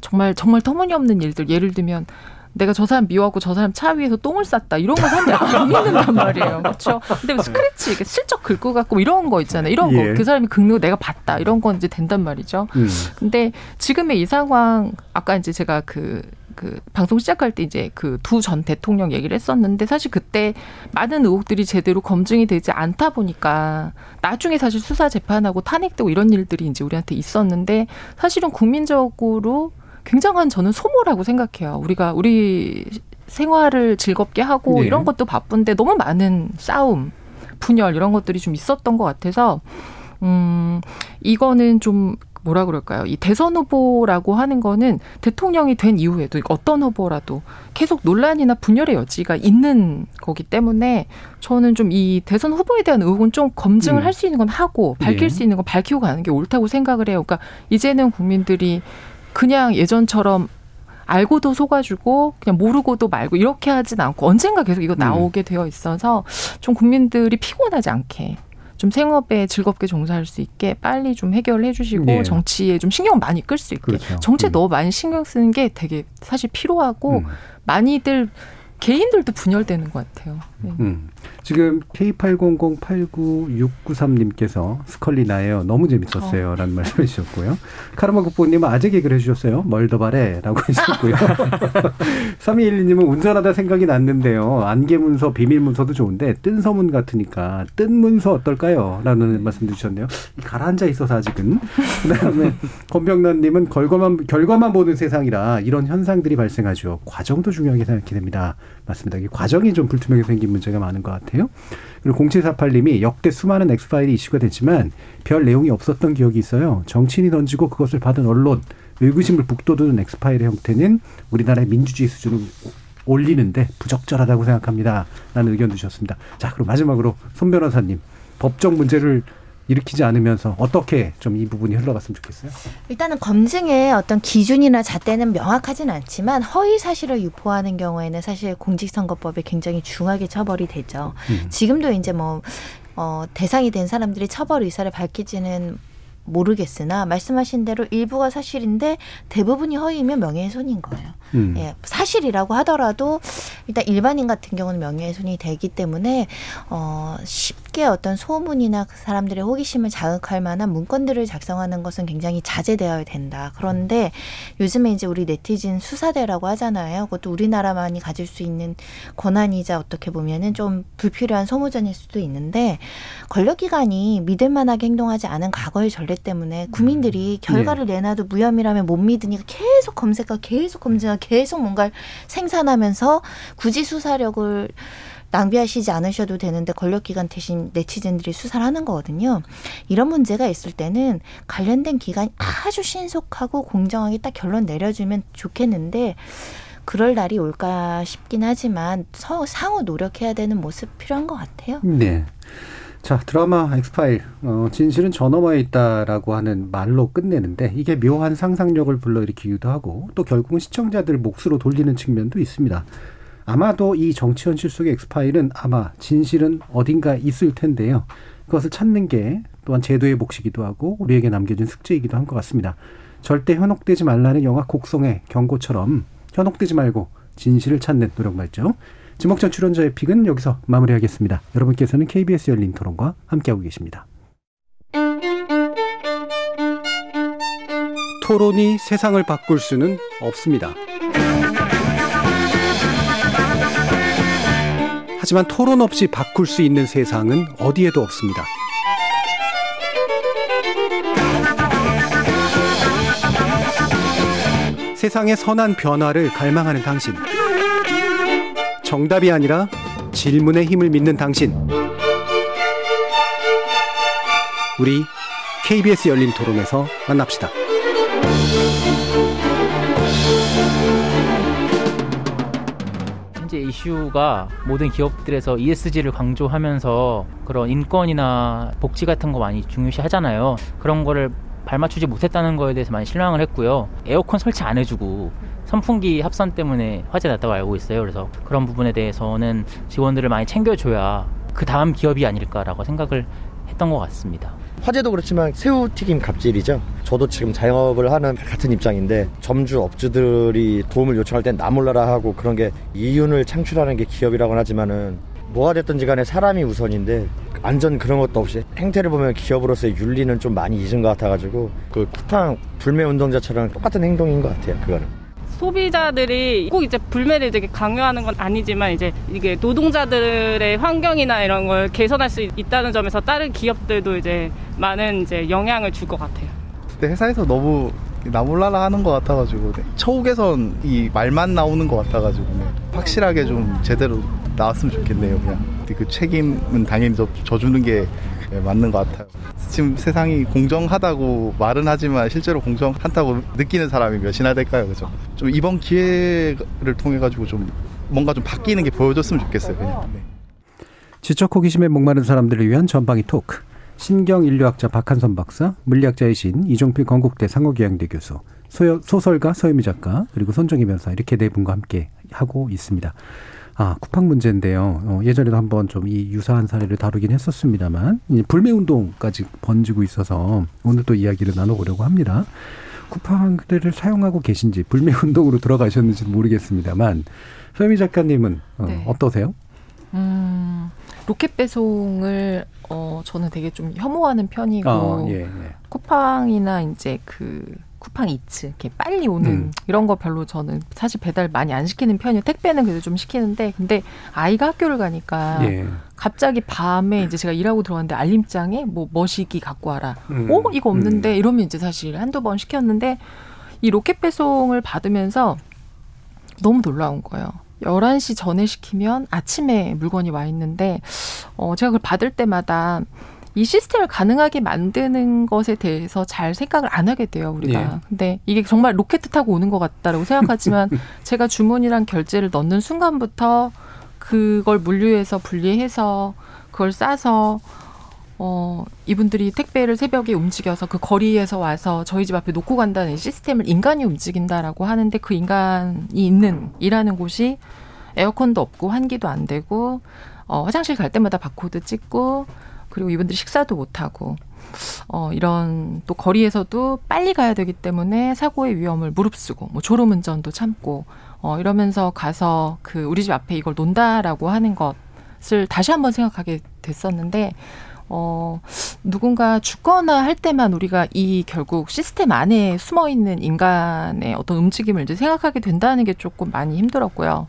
정말 정말 터무니없는 일들 예를 들면 내가 저 사람 미워하고 저 사람 차 위에서 똥을 쌌다. 이런 거 사람들이 안 믿는단 말이에요. 그렇죠 근데 뭐 스크래치 이렇게 슬쩍 긁고 갖고 이런 거 있잖아요. 이런
예.
거그 사람이 긁는 거 내가 봤다. 이런 건 이제 된단 말이죠.
음.
근데 지금의 이 상황 아까 이제 제가 그그 방송 시작할 때 이제 그 두 전 대통령 얘기를 했었는데 사실 그때 많은 의혹들이 제대로 검증이 되지 않다 보니까 나중에 사실 수사 재판하고 탄핵되고 이런 일들이 이제 우리한테 있었는데 사실은 국민적으로 굉장한 저는 소모라고 생각해요. 우리가 우리 생활을 즐겁게 하고
네.
이런 것도 바쁜데 너무 많은 싸움, 분열 이런 것들이 좀 있었던 것 같아서 음, 이거는 좀 뭐라 그럴까요? 이 대선 후보라고 하는 거는 대통령이 된 이후에도 어떤 후보라도 계속 논란이나 분열의 여지가 있는 거기 때문에 저는 좀 이 대선 후보에 대한 의혹은 좀 검증을
음.
할수 있는 건 하고 밝힐
예.
수 있는 건 밝히고 가는 게 옳다고 생각을 해요. 그러니까 이제는 국민들이 그냥 예전처럼 알고도 속아주고 그냥 모르고도 말고 이렇게 하진 않고 언젠가 계속 이거 나오게 되어 있어서 좀 국민들이 피곤하지 않게 좀 생업에 즐겁게 종사할 수 있게 빨리 좀 해결해 주시고
네.
정치에 좀 신경 많이 끌 수 있게
그렇죠.
정치에 너무 많이 신경 쓰는 게 되게 사실 필요하고 많이들 개인들도 분열되는 것 같아요. 네.
음. 지금 K80089693님께서 스컬리 나예요. 너무 재밌었어요. 라는 말씀해 주셨고요. 카르마 국보님은 아재 개그를 해주셨어요. 멀더바레 라고 해주셨고요. 3212님은 운전하다 생각이 났는데요. 안개 문서, 비밀 문서도 좋은데 뜬 서문 같으니까 뜬 문서 어떨까요? 라는 말씀도 주셨네요. 가라앉아 있어서 아직은. 그 다음에 권병란님은 결과만, 결과만 보는 세상이라 이런 현상들이 발생하죠. 과정도 중요하게 생각이 됩니다. 맞습니다. 이 과정이 좀 불투명하게 생긴 문제가 많은 것 같아요. 그리고 0748님이 역대 수많은 엑스파일이 이슈가 됐지만 별 내용이 없었던 기억이 있어요. 정치인이 던지고 그것을 받은 언론, 의구심을 북돋우는 엑스파일의 형태는 우리나라의 민주주의 수준을 올리는데 부적절하다고 생각합니다. 라는 의견 주셨습니다. 자, 그럼 마지막으로 손 변호사님, 법적 문제를 일으키지 않으면서 어떻게 좀 이 부분이 흘러갔으면 좋겠어요?
일단은 검증의 어떤 기준이나 잣대는 명확하진 않지만 허위 사실을 유포하는 경우에는 사실 공직선거법에 굉장히 중하게 처벌이 되죠.
음.
지금도 이제 뭐 어, 대상이 된 사람들이 처벌 의사를 밝히지는 모르겠으나 말씀하신 대로 일부가 사실인데 대부분이 허위이면 명예훼손인 거예요.
음.
예, 사실이라고 하더라도 일단 일반인 같은 경우는 명예훼손이 되기 때문에 어, 쉽게 어떤 소문이나 그 사람들의 호기심을 자극할 만한 문건들을 작성하는 것은 굉장히 자제되어야 된다. 그런데 요즘에 이제 우리 네티즌 수사대라고 하잖아요. 그것도 우리나라만이 가질 수 있는 권한이자 어떻게 보면은 좀 불필요한 소모전일 수도 있는데 권력기관이 믿을 만하게 행동하지 않은 과거의 전례 때문에 국민들이 결과를 내놔도 무혐의라면 못 믿으니까 계속 검색하고 계속 검증하고 계속 뭔가를 생산하면서 굳이 수사력을 낭비하시지 않으셔도 되는데 권력기관 대신 네티즌들이 수사를 하는 거거든요. 이런 문제가 있을 때는 관련된 기관이 아주 신속하고 공정하게 딱 결론 내려주면 좋겠는데 그럴 날이 올까 싶긴 하지만 서, 상호 노력해야 되는 모습 필요한 것 같아요.
네. 자, 드라마 엑스파일, 어, 진실은 전어마에 있다라고 하는 말로 끝내는데 이게 묘한 상상력을 불러일으키기도 하고 또 결국은 시청자들 몫으로 돌리는 측면도 있습니다. 아마도 이 정치 현실 속의 엑스파일은 아마 진실은 어딘가 있을 텐데요. 그것을 찾는 게 또한 제도의 몫이기도 하고 우리에게 남겨진 숙제이기도 한 것 같습니다. 절대 현혹되지 말라는 영화 곡성의 경고처럼 현혹되지 말고 진실을 찾는 노력 말죠. 지목전 출연자의 픽은 여기서 마무리하겠습니다. 여러분께서는 KBS 열린 토론과 함께하고 계십니다. 토론이 세상을 바꿀 수는 없습니다. 하지만 토론 없이 바꿀 수 있는 세상은 어디에도 없습니다. 세상의 선한 변화를 갈망하는 당신. 정답이 아니라 질문의 힘을 믿는 당신. 우리 KBS 열린 토론에서 만납시다.
현재 이슈가 모든 기업들에서 ESG를 강조하면서 그런 인권이나 복지 같은 거 많이 중요시 하잖아요. 그런 거를 발맞추지 못했다는 거에 대해서 많이 실망을 했고요. 에어컨 설치 안 해주고 선풍기 합선 때문에 화재 났다고 알고 있어요. 그래서 그런 부분에 대해서는 직원들을 많이 챙겨줘야 그 다음 기업이 아닐까라고 생각을 했던 것 같습니다.
화재도 그렇지만 새우 튀김 갑질이죠. 저도 지금 자영업을 하는 같은 입장인데 점주 업주들이 도움을 요청할 땐 나 몰라라 하고 그런 게 이윤을 창출하는 게 기업이라고는 하지만은 뭐가 됐든지 간에 사람이 우선인데 안전 그런 것도 없이 행태를 보면 기업으로서의 윤리는 좀 많이 잊은 것 같아가지고 그 쿠팡 불매 운동자처럼 똑같은 행동인 것 같아요. 그거는.
소비자들이 꼭 이제 불매를 되게 강요하는 건 아니지만 이제 이게 노동자들의 환경이나 이런 걸 개선할 수 있다는 점에서 다른 기업들도 이제 많은 이제 영향을 줄 것 같아요.
근데 회사에서 너무 나몰라라 하는 것 같아가지고 네. 처우 개선 이 말만 나오는 것 같아가지고 네. 확실하게 좀 제대로 나왔으면 좋겠네요. 그냥 그 책임은 당연히 저, 져주는 게 네, 맞는 것 같아요. 지금 세상이 공정하다고 말은 하지만 실제로 공정하다고 느끼는 사람이 몇이나 될까요, 그죠? 좀 이번 기회를 통해 가지고 좀 뭔가 좀 바뀌는 게 보여줬으면 좋겠어요. 그냥. 네.
지적 호기심에 목마른 사람들을 위한 전방위 토크. 신경 인류학자 박한선 박사, 물리학자이신 이종필 건국대 상호교양대 교수, 소여, 소설가 서유미 작가, 그리고 손정희 변사 이렇게 네 분과 함께 하고 있습니다. 아, 쿠팡 문제인데요. 어, 예전에도 한번 좀 이 유사한 사례를 다루긴 했었습니다만, 이제 불매 운동까지 번지고 있어서 오늘 또 이야기를 나눠보려고 합니다. 쿠팡들을 사용하고 계신지 불매 운동으로 들어가셨는지는 모르겠습니다만, 서유미 작가님은 어,
네.
어떠세요?
음, 로켓 배송을 어 저는 되게 좀 혐오하는 편이고
아, 예, 예.
쿠팡이나 이제 그 쿠팡 이츠 이렇게 빨리 오는
음.
이런 거 별로 저는 사실 배달 많이 안 시키는 편이에요. 택배는 그래도 좀 시키는데 근데 아이가 학교를 가니까
예.
갑자기 밤에 이제 제가 일하고 들어갔는데 알림장에 뭐 머시기 갖고 와라.
음.
어 이거 없는데 이러면 이제 사실 한두 번 시켰는데 이 로켓 배송을 받으면서 너무 놀라운 거예요. 11시 전에 시키면 아침에 물건이 와 있는데 어 제가 그걸 받을 때마다 이 시스템을 가능하게 만드는 것에 대해서 잘 생각을 안 하게 돼요, 우리가.
예.
근데 이게 정말 로켓 타고 오는 것 같다라고 생각하지만 제가 주문이랑 결제를 넣는 순간부터 그걸 물류해서 분리해서 그걸 싸서 어, 이분들이 택배를 새벽에 움직여서 그 거리에서 와서 저희 집 앞에 놓고 간다는 이 시스템을 인간이 움직인다라고 하는데 그 인간이 있는 일하는 곳이 에어컨도 없고 환기도 안 되고 어, 화장실 갈 때마다 바코드 찍고 그리고 이분들이 식사도 못 하고 어, 이런 또 거리에서도 빨리 가야 되기 때문에 사고의 위험을 무릅쓰고 뭐 졸음 운전도 참고 어, 이러면서 가서 그 우리 집 앞에 이걸 논다라고 하는 것을 다시 한번 생각하게 됐었는데 어, 누군가 죽거나 할 때만 우리가 이 결국 시스템 안에 숨어 있는 인간의 어떤 움직임을 이제 생각하게 된다는 게 조금 많이 힘들었고요.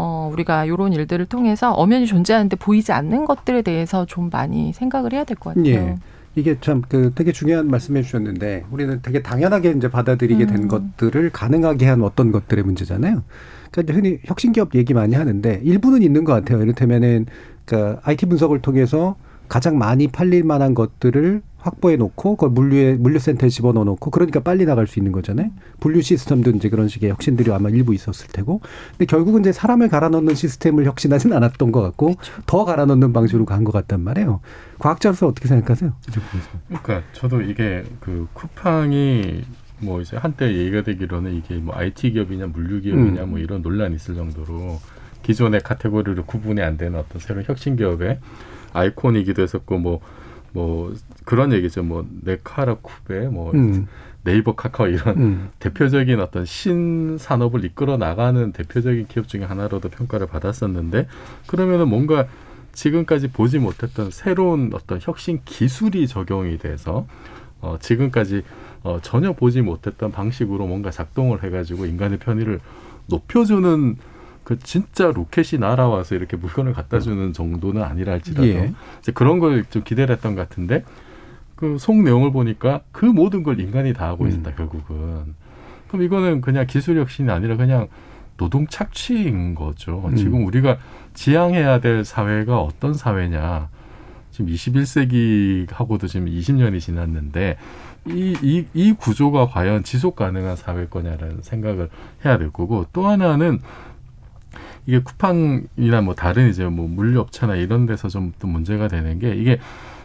어, 우리가 이런 일들을 통해서 엄연히 존재하는데 보이지 않는 것들에 대해서 좀 많이 생각을 해야 될 것 같아요.
예. 이게 참 그 되게 중요한 말씀해 주셨는데 우리는 되게 당연하게 이제 받아들이게 된
음.
것들을 가능하게 한 어떤 것들의 문제잖아요. 그러니까 흔히 혁신 기업 얘기 많이 하는데 일부는 있는 것 같아요. 이를테면은 그러니까 IT 분석을 통해서 가장 많이 팔릴 만한 것들을 확보해 놓고 그걸 물류에 물류센터에 집어넣어 놓고 그러니까 빨리 나갈 수 있는 거잖아요. 분류 시스템도 이제 그런 식의 혁신들이 아마 일부 있었을 테고. 근데 결국은 이제 사람을 갈아 넣는 시스템을 혁신하진 않았던 것 같고 더 갈아 넣는 방식으로 간 것 같단 말이에요. 과학자로서 어떻게 생각하세요?
그러니까 저도 이게 그 쿠팡이 뭐 이제 한때 얘기가 되기로는 이게 뭐 IT 기업이냐 물류 기업이냐
음.
뭐 이런 논란이 있을 정도로 기존의 카테고리로 구분이 안 되는 어떤 새로운 혁신 기업의 아이콘이기도 했었고 뭐 뭐 그런 얘기죠. 뭐 네카라 쿠베 뭐
음.
네이버 카카오 이런
음.
대표적인 어떤 신산업을 이끌어 나가는 대표적인 기업 중에 하나로도 평가를 받았었는데 그러면은 뭔가 지금까지 보지 못했던 새로운 어떤 혁신 기술이 적용이 돼서 어 지금까지 어 전혀 보지 못했던 방식으로 뭔가 작동을 해가지고 인간의 편의를 높여주는 그 진짜 로켓이 날아와서 이렇게 물건을 갖다 주는 정도는 아니라 할지라도
예.
이제 그런 걸 좀 기대를 했던 것 같은데 그 속 내용을 보니까 그 모든 걸 인간이 다 하고 있다 결국은 그럼 이거는 그냥 기술 혁신이 아니라 그냥 노동 착취인 거죠.
음.
지금 우리가 지향해야 될 사회가 어떤 사회냐. 지금 21세기하고도 지금 20년이 지났는데 이, 이, 이 구조가 과연 지속 가능한 사회일 거냐라는 생각을 해야 될 거고 또 하나는 이게 쿠팡이나 뭐 다른 이제 뭐 물류업체나 이런 데서 좀 또 문제가 되는 게 이게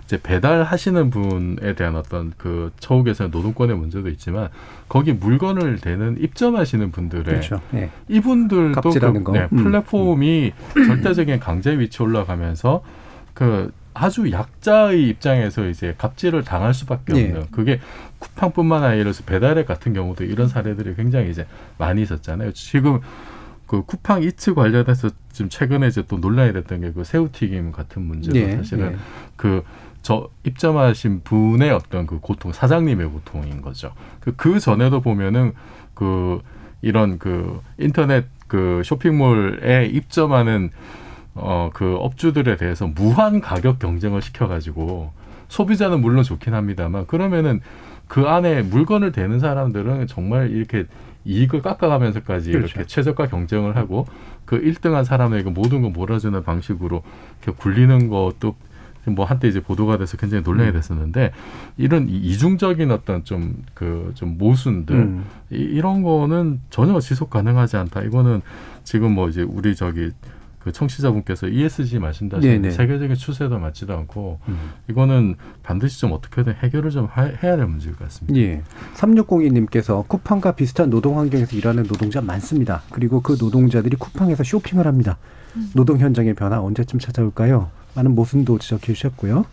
이제 배달하시는 분에 대한 어떤 그 처우 개선 노동권의 문제도 있지만 거기 물건을 대는 입점하시는 분들의
그렇죠. 예.
이분들도 그,
거.
네,
음.
플랫폼이 절대적인 강제 위치 올라가면서 그 아주 약자의 입장에서 이제 갑질을 당할 수밖에
예.
없는 그게 쿠팡뿐만 아니라 배달앱 같은 경우도 이런 사례들이 굉장히 이제 많이 있었잖아요. 지금 그 쿠팡 이츠 관련해서 지금 최근에 이제 또 논란이 됐던 게 그 새우튀김 같은 문제도
예,
사실은
예.
그저 입점하신 분의 어떤 그 고통 사장님의 고통인 거죠. 그, 그 전에도 보면은 그 이런 그 인터넷 그 쇼핑몰에 입점하는 어 그 업주들에 대해서 무한 가격 경쟁을 시켜가지고 소비자는 물론 좋긴 합니다만 그러면은 그 안에 물건을 대는 사람들은 정말 이렇게 이익을 깎아가면서까지
그렇죠.
이렇게 최저가 경쟁을 하고 그 1등한 사람에게 모든 걸 몰아주는 방식으로 이렇게 굴리는 것도 뭐 한때 이제 보도가 돼서 굉장히 논란이
음.
됐었는데 이런 이- 이중적인 어떤 좀그 좀 모순들
음.
이, 이런 거는 전혀 지속 가능하지 않다. 이거는 지금 뭐 이제 우리 저기 그 청취자분께서 ESG 말씀하신
네네.
세계적인 추세도 맞지도 않고
음.
이거는 반드시 좀 어떻게든 해결을 좀 하- 해야 될 문제일 것 같습니다.
예. 3602님께서 쿠팡과 비슷한 노동 환경에서 일하는 노동자 많습니다. 그리고 그 노동자들이 쿠팡에서 쇼핑을 합니다. 노동 현장의 변화 언제쯤 찾아올까요? 많은 모순도 지적해 주셨고요.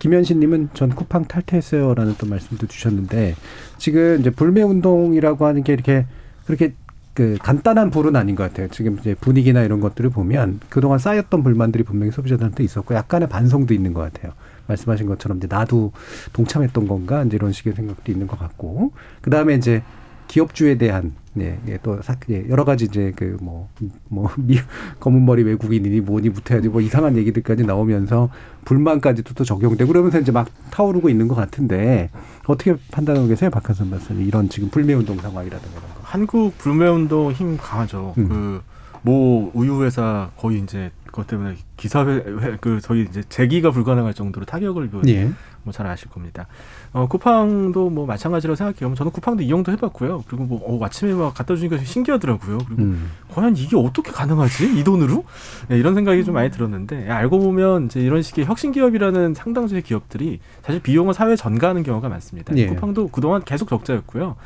김현신님은 전 쿠팡 탈퇴했어요라는 또 말씀도 주셨는데 지금 이제 불매 운동이라고 하는 게 이렇게 그렇게 그 간단한 불은 아닌 것 같아요. 지금 이제 분위기나 이런 것들을 보면 그동안 쌓였던 불만들이 분명히 소비자들한테 있었고 약간의 반성도 있는 것 같아요. 말씀하신 것처럼 이제 나도 동참했던 건가 이제 이런 식의 생각도 있는 것 같고 그 다음에 이제 기업주에 대한 네, 예, 또 사, 예, 여러 가지 이제 그 뭐뭐 검은 머리 외국인이니 뭐니 붙어야지 뭐 이상한 얘기들까지 나오면서 불만까지도 또 적용되고 그러면서 이제 막 타오르고 있는 것 같은데 어떻게 판단하고 계세요, 박한선 박사님? 이런 지금 불매 운동 상황이라든가 이런 거.
한국 불매운동 힘 강하죠.
음.
그모 우유 회사 거의 이제 그것 때문에 기사 회 회- 그 저희 이제 재기가 불가능할 정도로 타격을 입은
예.
뭐잘 아실 겁니다. 어 쿠팡도 뭐 마찬가지로 생각해요. 저는 쿠팡도 이용도 해봤고요. 그리고 뭐 어, 아침에 막 갖다 주니까 신기하더라고요. 그리고
음.
과연 이게 어떻게 가능하지? 이 돈으로? 네, 이런 생각이 좀 많이 들었는데 알고 보면 이제 이런 식의 혁신 기업이라는 상당수의 기업들이 사실 비용을 사회에 전가하는 경우가 많습니다.
예.
쿠팡도 그동안 계속 적자였고요.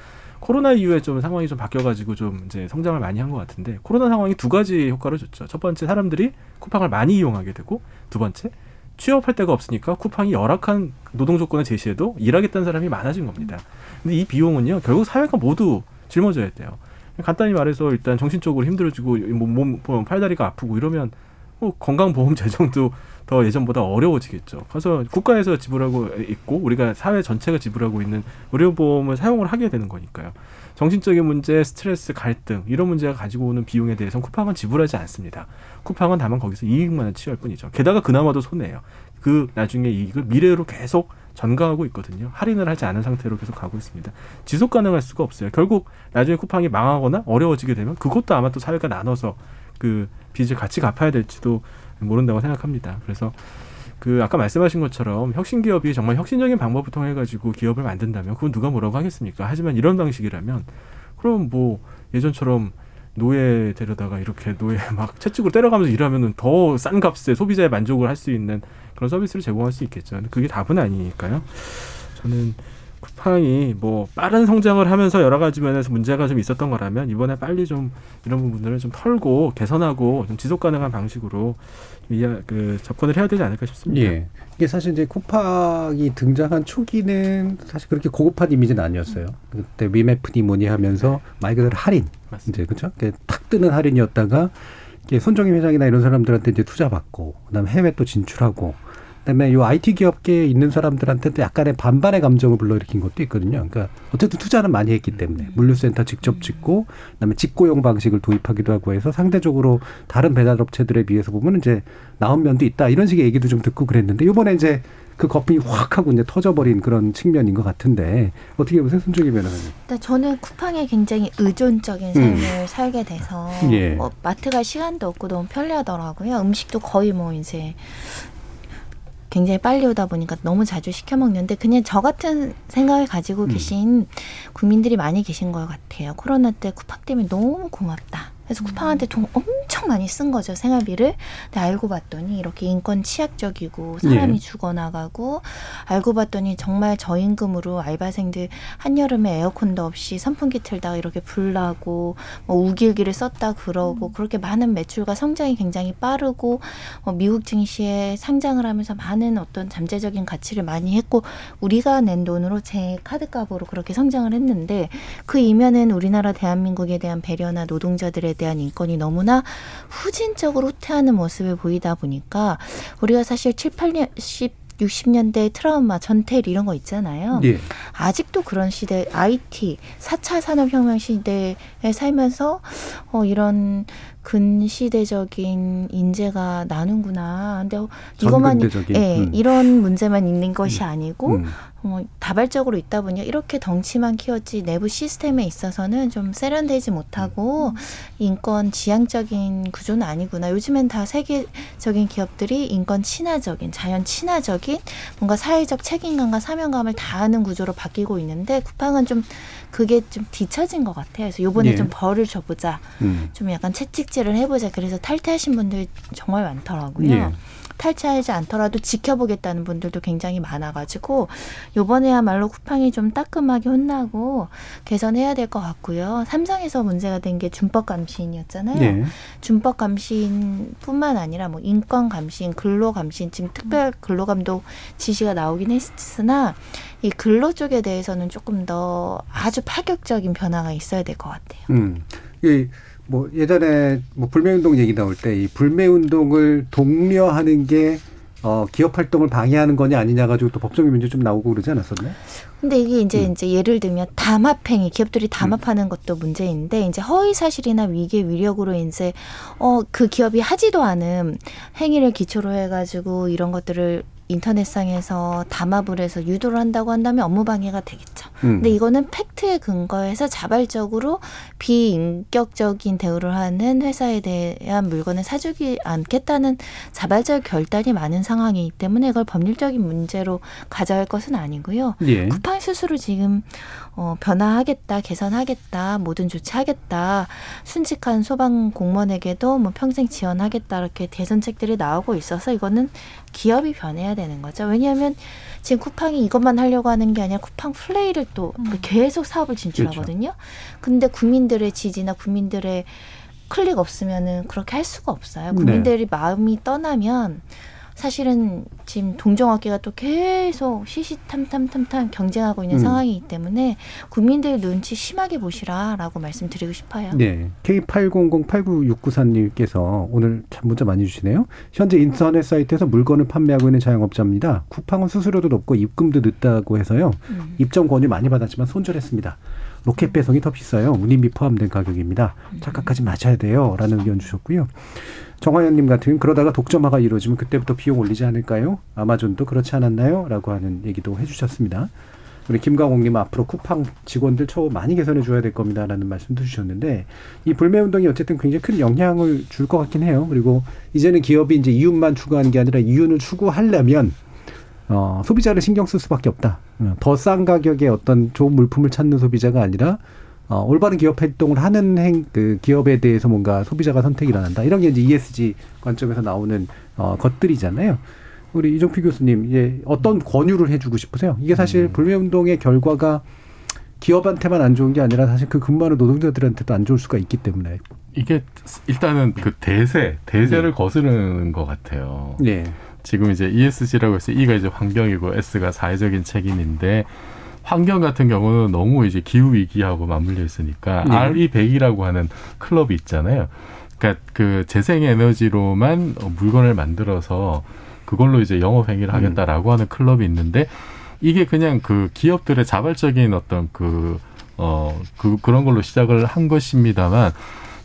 코로나 이후에 좀 상황이 좀 바뀌어가지고 좀 이제 성장을 많이 한 것 같은데 코로나 상황이 두 가지 효과를 줬죠. 첫 번째 사람들이 쿠팡을 많이 이용하게 되고 두 번째 취업할 데가 없으니까 쿠팡이 열악한 노동 조건을 제시해도 일하겠다는 사람이 많아진 겁니다. 근데 이 비용은요 결국 사회가 모두 짊어져야 돼요. 간단히 말해서 일단 정신적으로 힘들어지고 몸, 몸, 몸 팔다리가 아프고 이러면 뭐 건강보험 재정도 더 예전보다 어려워지겠죠. 그래서 국가에서 지불하고 있고 우리가 사회 전체가 지불하고 있는 의료보험을 사용을 하게 되는 거니까요. 정신적인 문제, 스트레스, 갈등 이런 문제가 가지고 오는 비용에 대해서는 쿠팡은 지불하지 않습니다. 쿠팡은 다만 거기서 이익만을 취할 뿐이죠. 게다가 그나마도 손해예요. 그 나중에 이익을 미래로 계속 전가하고 있거든요. 할인을 하지 않은 상태로 계속 가고 있습니다. 지속 가능할 수가 없어요. 결국 나중에 쿠팡이 망하거나 어려워지게 되면 그것도 아마 또 사회가 나눠서 그 빚을 같이 갚아야 될지도 모른다고 생각합니다. 그래서 그 아까 말씀하신 것처럼 혁신 기업이 정말 혁신적인 방법을 통해 가지고 기업을 만든다면 그건 누가 뭐라고 하겠습니까? 하지만 이런 방식이라면 그럼 뭐 예전처럼 노예 데려다가 이렇게 노예 막 채찍으로 때려가면서 일하면은 더 싼 값에 소비자의 만족을 할 수 있는 그런 서비스를 제공할 수 있겠죠. 그게 답은 아니니까요. 저는 쿠팡이 뭐 빠른 성장을 하면서 여러 가지 면에서 문제가 좀 있었던 거라면 이번에 빨리 좀 이런 부분들을 좀 털고 개선하고 좀 지속 가능한 방식으로 좀 이해, 그 접근을 해야 되지 않을까 싶습니다.
예. 이게 사실 이제 쿠팡이 등장한 초기는 사실 그렇게 고급한 이미지는 아니었어요. 그때 위메프니 뭐니 하면서 말 그대로 할인. 이제 그죠? 탁 뜨는 할인이었다가 이게 손정희 회장이나 이런 사람들한테 이제 투자 받고 그다음에 해외 또 진출하고 그다음에 요 IT 기업계에 있는 사람들한테도 약간의 반반의 감정을 불러일으킨 것도 있거든요. 그러니까 어쨌든 투자는 많이 했기 때문에 물류센터 직접 짓고 그다음에 직고용 방식을 도입하기도 하고 해서 상대적으로 다른 배달 업체들에 비해서 보면 이제 나은 면도 있다 이런 식의 얘기도 좀 듣고 그랬는데 이번에 이제 그 거품이 확 하고 이제 터져버린 그런 측면인 것 같은데 어떻게 보세요, 손정희 변호사님?
저는 쿠팡에 굉장히 의존적인 삶을 살게 돼서
예.
뭐 마트 갈 시간도 없고 너무 편리하더라고요. 음식도 거의 뭐 이제 굉장히 빨리 오다 보니까 너무 자주 시켜 먹는데 그냥 저 같은 생각을 가지고 계신 국민들이 많이 계신 것 같아요. 코로나 때 쿠팡 때문에 너무 고맙다. 그래서 쿠팡한테 돈 엄청 많이 쓴 거죠 생활비를. 근데 알고 봤더니 이렇게 인권 치약적이고 사람이
예.
죽어나가고 알고 봤더니 정말 저임금으로 알바생들 한여름에 에어컨도 없이 선풍기 틀다가 이렇게 불나고 뭐 우길기를 썼다 그러고 그렇게 많은 매출과 성장이 굉장히 빠르고 어, 미국 증시에 상장을 하면서 많은 어떤 잠재적인 가치를 많이 했고 우리가 낸 돈으로 제 카드값으로 그렇게 성장을 했는데 그 이면은 우리나라 대한민국에 대한 배려나 노동자들에 대한 인권이 너무나 후진적으로 후퇴하는 모습을 보이다 보니까 우리가 사실 7, 8년, 10, 60년대 트라우마, 전텔 이런 거 있잖아요.
예.
아직도 그런 시대, IT, 4차 산업혁명 시대에 살면서 어, 이런 근시대적인 인재가 나는구나. 근데 이것만
전근대적인,
예,
음.
이런 문제만 있는 것이 아니고
음.
어, 다발적으로 있다 보니 이렇게 덩치만 키웠지 내부 시스템에 있어서는 좀 세련되지 못하고 인권 지향적인 구조는 아니구나. 요즘엔 다 세계적인 기업들이 인권 친화적인 자연 친화적인 뭔가 사회적 책임감과 사명감을 다하는 구조로 바뀌고 있는데 쿠팡은 좀 그게 좀 뒤처진 것 같아요. 그래서 요번에
예.
좀 벌을 줘보자.
음.
좀 약간 채찍질을 해보자. 그래서 탈퇴하신 분들 정말 많더라고요.
예.
탈퇴하지 않더라도 지켜보겠다는 분들도 굉장히 많아가지고 요번에야말로 쿠팡이 좀 따끔하게 혼나고 개선해야 될 것 같고요. 삼성에서 문제가 된 게 준법 감시인이었잖아요.
네.
준법 감시인뿐만 아니라 뭐 인권 감시인, 근로 감시인 지금 특별 근로 감독 지시가 나오긴 했으나 이 근로 쪽에 대해서는 조금 더 아주 파격적인 변화가 있어야 될 것 같아요.
음. 이 뭐 예전에 뭐 불매운동 얘기 나올 때 이 불매운동을 독려하는 게 어, 기업 활동을 방해하는 거냐 아니냐 가지고 또 법적인 문제 좀 나오고 그러지 않았었나요?
근데 이게 이제 이제 예를 들면 담합행위 기업들이 담합하는 것도 문제인데 이제 허위 사실이나 위계 위력으로 이제 어 그 기업이 하지도 않은 행위를 기초로 해가지고 이런 것들을 인터넷상에서 담합을 해서 유도를 한다고 한다면 업무 방해가 되겠죠.
음.
근데 이거는 팩트에 근거해서 자발적으로 비인격적인 대우를 하는 회사에 대한 물건을 사주지 않겠다는 자발적 결단이 많은 상황이기 때문에 이걸 법률적인 문제로 가져갈 것은 아니고요.
예.
쿠팡 스스로 지금 어, 변화하겠다, 개선하겠다, 모든 조치하겠다, 순직한 소방 공무원에게도 뭐 평생 지원하겠다 이렇게 대선책들이 나오고 있어서 이거는 기업이 변해야 되는 거죠. 왜냐하면 지금 쿠팡이 이것만 하려고 하는 게 아니라 쿠팡 플레이를 또 계속 사업을 진출하거든요. 근데 국민들의 지지나 국민들의 클릭 없으면은 그렇게 할 수가 없어요.
네.
국민들이 마음이 떠나면 사실은 지금 동종업계가 또 계속 시시탐탐탐탐 경쟁하고 있는
음.
상황이기 때문에 국민들 눈치 심하게 보시라라고 말씀드리고 싶어요.
네. K80089694님께서 오늘 참 문자 많이 주시네요. 현재 인터넷 사이트에서 물건을 판매하고 있는 자영업자입니다. 쿠팡은 수수료도 높고 입금도 늦다고 해서요.
음.
입점 권유 많이 받았지만 손절했습니다. 로켓 배송이 더 비싸요. 운임비 포함된 가격입니다. 착각하지 마셔야 돼요. 라는 의견 주셨고요. 정화연님 같은 그러다가 독점화가 이루어지면 그때부터 비용 올리지 않을까요? 아마존도 그렇지 않았나요? 라고 하는 얘기도 해주셨습니다. 우리 김강옥님 앞으로 쿠팡 직원들 처우 많이 개선해 줘야 될 겁니다라는 말씀도 주셨는데 이 불매 운동이 어쨌든 굉장히 큰 영향을 줄 것 같긴 해요. 그리고 이제는 기업이 이제 이윤만 추구하는 게 아니라 이윤을 추구하려면 어, 소비자를 신경 쓸 수밖에 없다. 어, 더싼 가격에 어떤 좋은 물품을 찾는 소비자가 아니라 어, 올바른 기업 활동을 하는 행, 그 기업에 대해서 뭔가 소비자가 선택이 일어난다. 이런 게 이제 ESG 관점에서 나오는 어, 것들이잖아요. 우리 이종필 교수님, 이제 어떤 권유를 해주고 싶으세요? 이게 사실 불매운동의 결과가 기업한테만 안 좋은 게 아니라 사실 그 근무하는 노동자들한테도 안 좋을 수가 있기 때문에.
이게 일단은 그 대세, 대세를 거스르는 것 같아요.
네.
지금 이제 ESG라고 해서 E가 이제 환경이고 S가 사회적인 책임인데 환경 같은 경우는 너무 이제 기후 위기하고 맞물려 있으니까
네.
RE100이라고 하는 클럽이 있잖아요. 그러니까 그 재생 에너지로만 어, 물건을 만들어서 그걸로 이제 영업 행위를 하겠다라고 하는 클럽이 있는데 이게 그냥 그 기업들의 자발적인 어떤 그, 어, 그, 그런 걸로 시작을 한 것입니다만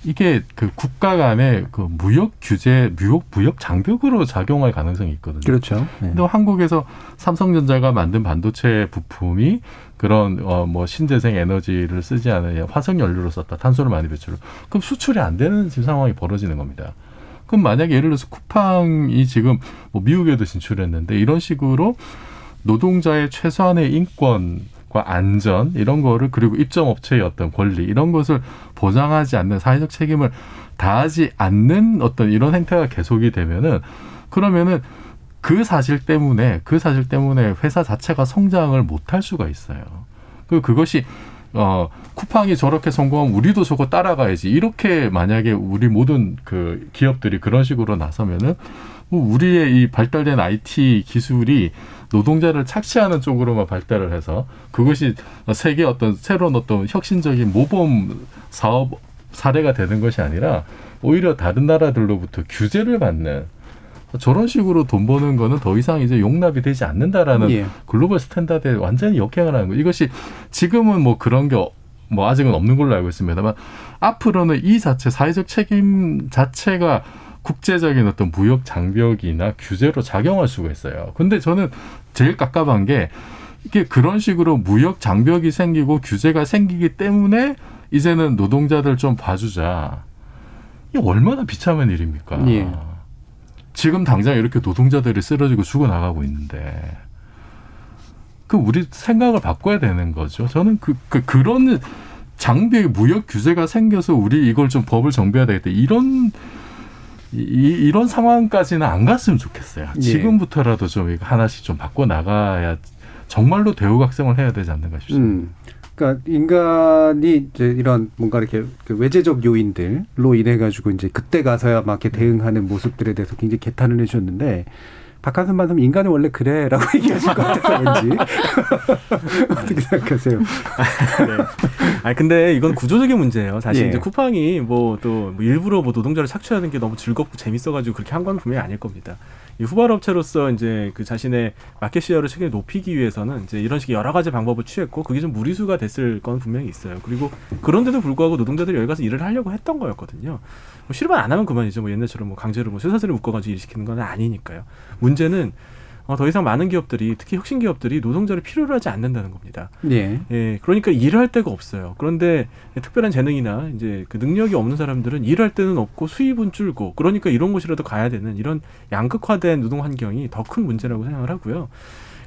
이게 그 국가 간의 그 무역 규제, 무역, 무역 장벽으로 작용할 가능성이 있거든요.
그렇죠. 네.
근데 한국에서 삼성전자가 만든 반도체 부품이 그런 어 뭐 신재생 에너지를 쓰지 않은 화석 연료로 썼다. 탄소를 많이 배출을. 그럼 수출이 안 되는 지금 상황이 벌어지는 겁니다. 그럼 만약에 예를 들어서 쿠팡이 지금 뭐 미국에도 진출했는데 이런 식으로 노동자의 최소한의 인권 과 안전 이런 거를 그리고 입점 업체의 어떤 권리 이런 것을 보장하지 않는 사회적 책임을 다하지 않는 어떤 이런 행태가 계속이 되면은 그러면은 그 사실 때문에 그 사실 때문에 회사 자체가 성장을 못 할 수가 있어요. 그 그것이 어 쿠팡이 저렇게 성공하면 우리도 저거 따라가야지 이렇게 만약에 우리 모든 그 기업들이 그런 식으로 나서면은 뭐 우리의 이 발달된 IT 기술이 노동자를 착취하는 쪽으로만 발달을 해서 그것이 세계 어떤 새로운 어떤 혁신적인 모범 사업 사례가 되는 것이 아니라 오히려 다른 나라들로부터 규제를 받는 저런 식으로 돈 버는 거는 더 이상 이제 용납이 되지 않는다라는
예.
글로벌 스탠다드에 완전히 역행을 하는 거. 이것이 지금은 뭐 그런 게 뭐 아직은 없는 걸로 알고 있습니다만 앞으로는 이 자체 사회적 책임 자체가 국제적인 어떤 무역 장벽이나 규제로 작용할 수가 있어요. 근데 저는 제일 깝깝한 게 이게 그런 식으로 무역 장벽이 생기고 규제가 생기기 때문에 이제는 노동자들 좀 봐주자. 이게 얼마나 비참한 일입니까?
예.
지금 당장 이렇게 노동자들이 쓰러지고 죽어 나가고 있는데 그 우리 생각을 바꿔야 되는 거죠. 저는 그, 그 그런 장벽 무역 규제가 생겨서 우리 이걸 좀 법을 정비해야 되겠다. 이런 이, 이런 상황까지는 안 갔으면 좋겠어요.
예.
지금부터라도 좀 하나씩 좀 바꿔 나가야 정말로 대우각성을 해야 되지 않는가 싶습니다.
음. 그러니까 인간이 이제 이런 뭔가 이렇게 그 외재적 요인들로 인해 가지고 이제 그때 가서야 막 이렇게 대응하는 모습들에 대해서 굉장히 개탄을 해주셨는데 박한선 반사님 인간은 원래 그래라고 얘기하실 것 같아서 왠지 어떻게 생각하세요?
네. 아니 근데 이건 구조적인 문제예요. 사실
예.
이제 쿠팡이 뭐또 일부러 뭐 노동자를 착취하는 게 너무 즐겁고 재밌어가지고 그렇게 한 건 분명히 아닐 겁니다. 이 후발업체로서 이제 그 자신의 마켓 시어를 최근에 높이기 위해서는 이제 이런 식의 여러 가지 방법을 취했고 그게 좀 무리수가 됐을 건 분명히 있어요. 그리고 그런데도 불구하고 노동자들이 여기 가서 일을 하려고 했던 거였거든요. 뭐 실만 안 하면 그만이죠. 뭐 옛날처럼 뭐 강제로 뭐 쇠사슬을 묶어가지고 일 시키는 건 아니니까요. 문제는 어, 더 이상 많은 기업들이 특히 혁신 기업들이 노동자를 필요로 하지 않는다는 겁니다.
예.
예, 그러니까 일을 할 데가 없어요. 그런데 특별한 재능이나 이제 그 능력이 없는 사람들은 일할 데는 없고 수입은 줄고 그러니까 이런 곳이라도 가야 되는 이런 양극화된 노동 환경이 더 큰 문제라고 생각을 하고요.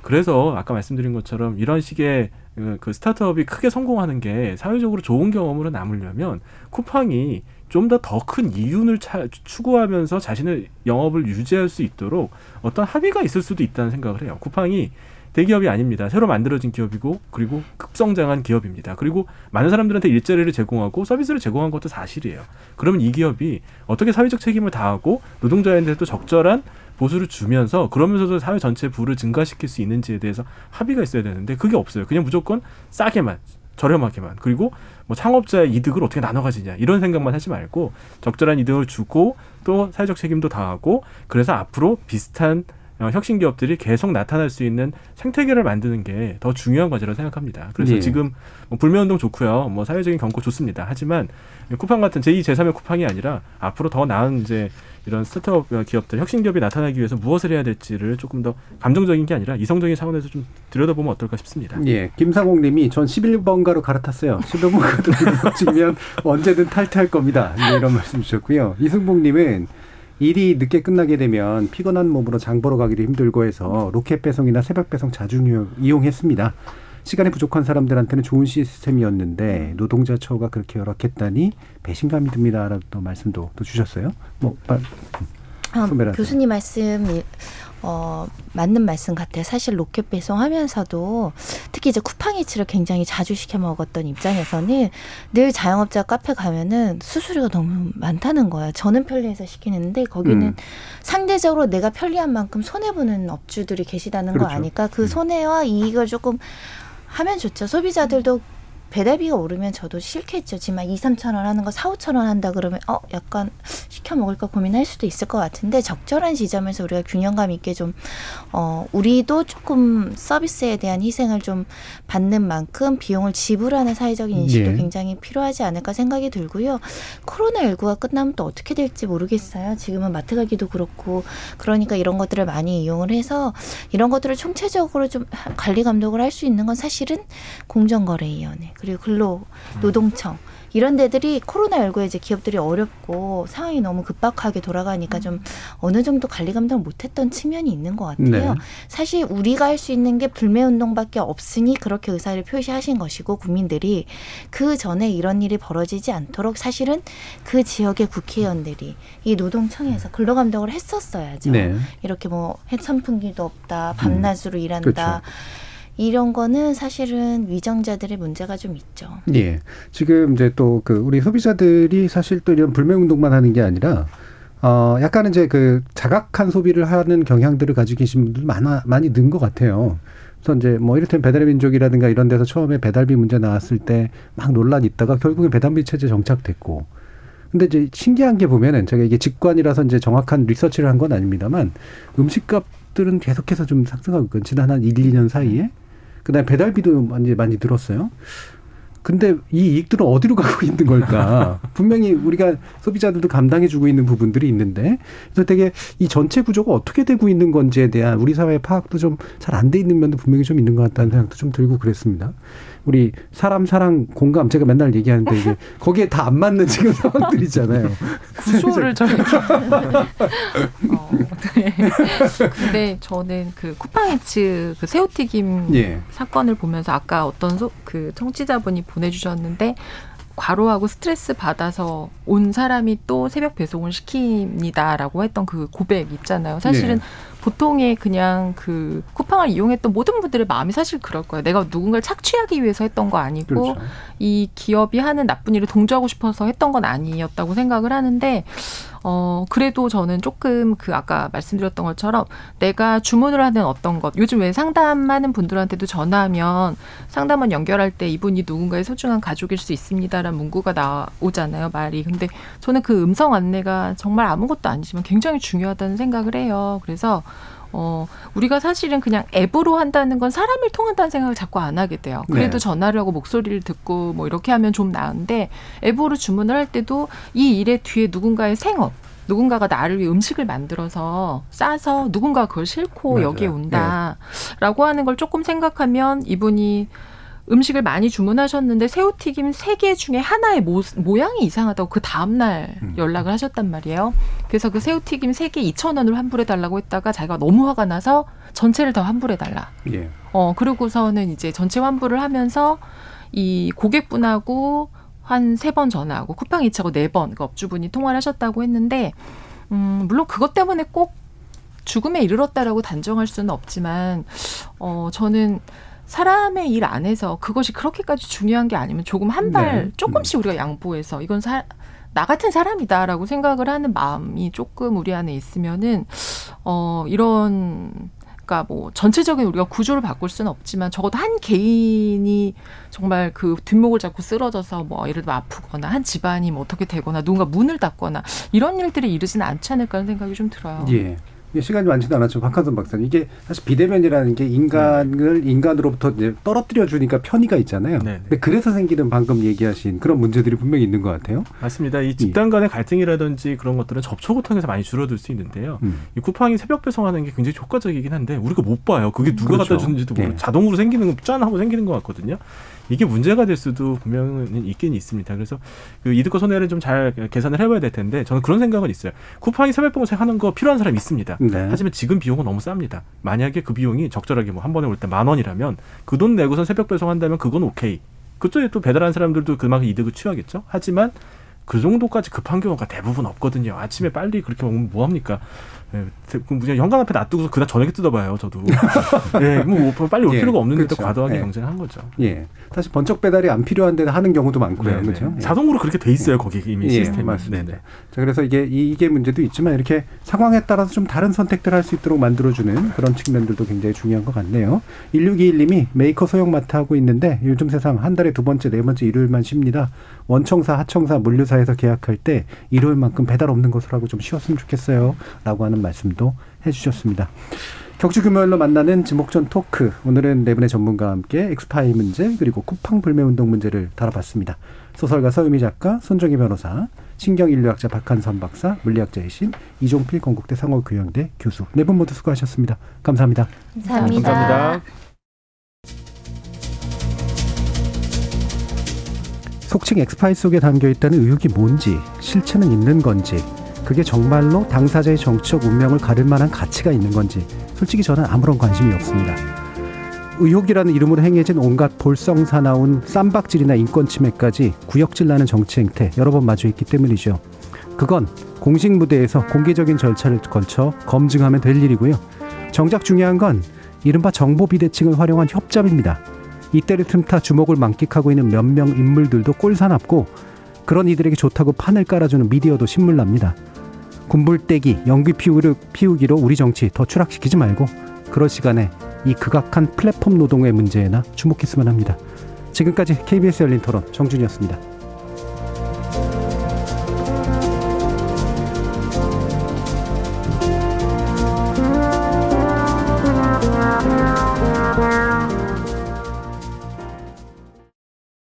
그래서 아까 말씀드린 것처럼 이런 식의 그- 그 스타트업이 크게 성공하는 게 사회적으로 좋은 경험으로 남으려면 쿠팡이 좀 더 더 큰 이윤을 차- 추구하면서 자신의 영업을 유지할 수 있도록 어떤 합의가 있을 수도 있다는 생각을 해요. 쿠팡이 대기업이 아닙니다. 새로 만들어진 기업이고 그리고 급성장한 기업입니다. 그리고 많은 사람들한테 일자리를 제공하고 서비스를 제공한 것도 사실이에요. 그러면 이 기업이 어떻게 사회적 책임을 다하고 노동자한테도 적절한 보수를 주면서 그러면서도 사회 전체 부를 증가시킬 수 있는지에 대해서 합의가 있어야 되는데 그게 없어요. 그냥 무조건 싸게만 저렴하게만 그리고 뭐 창업자의 이득을 어떻게 나눠 가지냐 이런 생각만 하지 말고 적절한 이득을 주고 또 사회적 책임도 다하고 그래서 앞으로 비슷한 어, 혁신 기업들이 계속 나타날 수 있는 생태계를 만드는 게 더 중요한 과제라고 생각합니다. 그래서
예.
지금 뭐 불매 운동 좋고요, 뭐 사회적인 경고 좋습니다. 하지만 쿠팡 같은 제2, 제3의 쿠팡이 아니라 앞으로 더 나은 이제 이런 스타트업 기업들, 혁신 기업이 나타나기 위해서 무엇을 해야 될지를 조금 더 감정적인 게 아니라 이성적인 차원에서 좀 들여다보면 어떨까 싶습니다.
예, 김상옥 님이 전 11번가로 갈아탔어요. 11번가도 지면 언제든 탈퇴할 겁니다. 네, 이런 말씀 주셨고요. 이승복 님은 일이 늦게 끝나게 되면 피곤한 몸으로 장 보러 가기도 힘들고 해서 로켓 배송이나 새벽 배송 자주 이용- 이용했습니다. 시간이 부족한 사람들한테는 좋은 시스템이었는데 노동자 처우가 그렇게 열악했다니 배신감이 듭니다라는 또 말씀도 또 주셨어요. 뭐 말-
아. 교수님 말씀 이- 어, 맞는 말씀 같아요. 사실 로켓 배송하면서도 특히 이제 쿠팡이츠를 굉장히 자주 시켜 먹었던 입장에서는 늘 자영업자 카페 가면은 수수료가 너무 많다는 거예요. 저는 편리해서 시키는데 거기는
음.
상대적으로 내가 편리한 만큼 손해 보는 업주들이 계시다는 거
그렇죠.
아니까 그 손해와 이익을 조금 하면 좋죠. 소비자들도 배달비가 오르면 저도 싫겠죠. 지만 2, 3천 원 하는 거 4, 5천 원 한다 그러면 어 약간 시켜 먹을까 고민할 수도 있을 것 같은데 적절한 지점에서 우리가 균형감 있게 좀 어, 우리도 조금 서비스에 대한 희생을 좀 받는 만큼 비용을 지불하는 사회적인 인식도
예.
굉장히 필요하지 않을까 생각이 들고요. 코로나19가 끝나면 또 어떻게 될지 모르겠어요. 지금은 마트 가기도 그렇고 그러니까 이런 것들을 많이 이용을 해서 이런 것들을 총체적으로 좀 관리 감독을 할 수 있는 건 사실은 공정거래위원회 그리고 근로 노동청 이런 데들이 코로나19에 이제 기업들이 어렵고 상황이 너무 급박하게 돌아가니까 좀 어느 정도 관리 감독을 못했던 측면이 있는 것 같아요.
네.
사실 우리가 할 수 있는 게 불매 운동밖에 없으니 그렇게 의사를 표시하신 것이고 국민들이 그 전에 이런 일이 벌어지지 않도록 사실은 그 지역의 국회의원들이 이 노동청에서 근로 감독을 했었어야죠.
네.
이렇게 뭐 해선풍기도 없다, 밤낮으로 일한다.
그렇죠.
이런 거는 사실은 위정자들의 문제가 좀 있죠.
예. 지금 이제 또 그 우리 소비자들이 사실 또 이런 불매 운동만 하는 게 아니라 어 약간은 이제 그 자각한 소비를 하는 경향들을 가지고 계신 분들 많아 많이 는 것 같아요. 그래서 이제 뭐 이를테면 배달의 민족이라든가 이런 데서 처음에 배달비 문제 나왔을 때 막 논란이 있다가 결국엔 배달비 체제 정착됐고 근데 이제 신기한 게 보면은 제가 이게 직관이라서 이제 정확한 리서치를 한 건 아닙니다만 음식값들은 계속해서 좀 상승하고 있거든요. 지난 한 1, 2년 사이에. 그다음에 배달비도 많이 많이 늘었어요. 근데 이 이익들은 어디로 가고 있는 걸까? 분명히 우리가 소비자들도 감당해주고 있는 부분들이 있는데, 그래서 되게 이 전체 구조가 어떻게 되고 있는 건지에 대한 우리 사회의 파악도 좀 잘 안 돼 있는 면도 분명히 좀 있는 것 같다는 생각도 좀 들고 그랬습니다. 우리 사람 사랑 공감 제가 맨날 얘기하는데 이게 거기에 다 안 맞는 지금 상황들이잖아요.
구조를 좀 어, 네. 근데 저는 그 쿠팡이츠 그 새우튀김
예.
사건을 보면서 아까 어떤 소, 그 청취자분이 보내주셨는데 과로하고 스트레스 받아서 온 사람이 또 새벽 배송을 시킵니다라고 했던 그 고백 있잖아요. 사실은
네.
보통의 그냥 그 쿠팡을 이용했던 모든 분들의 마음이 사실 그럴 거예요. 내가 누군가를 착취하기 위해서 했던 거 아니고
그렇죠.
이 기업이 하는 나쁜 일을 동조하고 싶어서 했던 건 아니었다고 생각을 하는데 어 그래도 저는 조금 그 아까 말씀드렸던 것처럼 내가 주문을 하는 어떤 것 요즘 왜 상담하는 분들한테도 전화하면 상담원 연결할 때 이분이 누군가의 소중한 가족일 수 있습니다라는 문구가 나오잖아요 말이. 근데 저는 그 음성 안내가 정말 아무것도 아니지만 굉장히 중요하다는 생각을 해요. 그래서 어, 우리가 사실은 그냥 앱으로 한다는 건 사람을 통한다는 생각을 자꾸 안 하게 돼요. 그래도
네.
전화를 하고 목소리를 듣고 뭐 이렇게 하면 좀 나은데 앱으로 주문을 할 때도 이 일의 뒤에 누군가의 생업 누군가가 나를 위해 음식을 만들어서 싸서 누군가가 그걸 싣고
맞아요.
여기에 온다라고 하는 걸 조금 생각하면 이분이 음식을 많이 주문하셨는데 새우튀김 세 개 중에 하나의 모, 모양이 이상하다고 그 다음날 연락을 하셨단 말이에요. 그래서 그 새우튀김 세개 2천 원을 환불해달라고 했다가 자기가 너무 화가 나서 전체를 다 환불해달라.
예.
어, 그러고서는 이제 전체 환불을 하면서 이 고객분하고 한 세 번 전화하고 쿠팡 이차고 네 번, 그 업주분이 통화를 하셨다고 했는데, 음, 물론 그것 때문에 꼭 죽음에 이르렀다라고 단정할 수는 없지만, 어, 저는 사람의 일 안에서 그것이 그렇게까지 중요한 게 아니면 조금 한발
네.
조금씩 우리가 양보해서 이건 사, 나 같은 사람이다라고 생각을 하는 마음이 조금 우리 안에 있으면은 어 이런 그러니까 뭐 전체적인 우리가 구조를 바꿀 수는 없지만 적어도 한 개인이 정말 그 뒷목을 잡고 쓰러져서 뭐 예를 들어 아프거나 한 집안이 뭐 어떻게 되거나 누군가 문을 닫거나 이런 일들이 이르지는 않지 않을까 하는 생각이 좀 들어요.
예. 시간이 많지도 않았죠. 박한선 박사님. 이게 사실 비대면이라는 게 인간을 인간으로부터 이제 떨어뜨려 주니까 편의가 있잖아요. 근데 그래서 생기는 방금 얘기하신 그런 문제들이 분명히 있는 것 같아요.
맞습니다. 이 집단 간의 갈등이라든지 그런 것들은 접촉을 통해서 많이 줄어들 수 있는데요.
음.
이 쿠팡이 새벽 배송하는 게 굉장히 효과적이긴 한데 우리가 못 봐요. 그게 누가
그렇죠.
갖다 주는지도 모르고
네.
자동으로 생기는 짠 하고 생기는 것 같거든요. 이게 문제가 될 수도 분명히 있긴 있습니다. 그래서 그 이득과 손해를 좀 잘 계산을 해봐야 될 텐데 저는 그런 생각은 있어요. 쿠팡이 새벽 배송 하는 거 필요한 사람이 있습니다.
네.
하지만 지금 비용은 너무 쌉니다. 만약에 그 비용이 적절하게 뭐 한 번에 올 때 만 원이라면 그 돈 내고선 새벽 배송한다면 그건 오케이. 그쪽에 또 배달한 사람들도 그만큼 이득을 취하겠죠. 하지만 그 정도까지 급한 경우가 대부분 없거든요. 아침에 빨리 그렇게 먹으면 뭐 합니까? 예, 그 그냥 현관 앞에 놔두고서 그다 저녁에 뜯어봐요. 저도. 예, 뭐 빨리 올
예,
필요가 없는데
그렇죠.
또 과도하게
예.
경쟁한 거죠.
예. 사실 번쩍 배달이 안 필요한 데 하는 경우도 많고요.
네,
그렇죠?
네.
예.
자동으로 그렇게 돼 있어요. 거기 이미
예,
시스템이.
맞습니다.
네, 네.
자, 그래서 이게 이게 문제도 있지만 이렇게 상황에 따라서 좀 다른 선택들 을 할 수 있도록 만들어 주는 그런 측면들도 굉장히 중요한 것 같네요. 1621 님이 메이커 소형 마트 하고 있는데 요즘 세상 한 달에 두 번째, 네 번째 일요일만 쉽니다. 원청사, 하청사, 물류사에서 계약할 때 일요일만큼 배달 없는 것으로 하고 좀 쉬었으면 좋겠어요. 라고 하는 말씀도 해주셨습니다. 격주 금요일로 만나는 지목전 토크. 오늘은 네 분의 전문가와 함께 엑스파일 문제 그리고 쿠팡 불매 운동 문제를 다뤄봤습니다. 소설가 서유미 작가, 손정혜 변호사, 신경인류학자 박한선 박사, 물리학자이신 이종필 건국대 상호교양대 교수 네 분 모두 수고하셨습니다. 감사합니다.
감사합니다.
감사합니다.
속칭 엑스파일 속에 담겨 있다는 의혹이 뭔지, 실체는 있는 건지, 그게 정말로 당사자의 정치적 운명을 가릴 만한 가치가 있는 건지, 솔직히 저는 아무런 관심이 없습니다. 의혹이라는 이름으로 행해진 온갖 볼썽사나운 쌈박질이나 인권 침해까지 구역질 나는 정치 행태 여러 번 마주했기 때문이죠. 그건 공식 무대에서 공개적인 절차를 걸쳐 검증하면 될 일이고요. 정작 중요한 건 이른바 정보 비대칭을 활용한 협잡입니다. 이때를 틈타 주목을 만끽하고 있는 몇 명 인물들도 꼴사납고 그런 이들에게 좋다고 판을 깔아주는 미디어도 신물납니다. 군불대기, 연기 피우기, 피우기 로 우리 정치 더 추락시키지 말고 그럴 시간에 이 극악한 플랫폼 노동의 문제에나 주목했으면 합니다. 지금까지 KBS 열린 토론 정준이었습니다.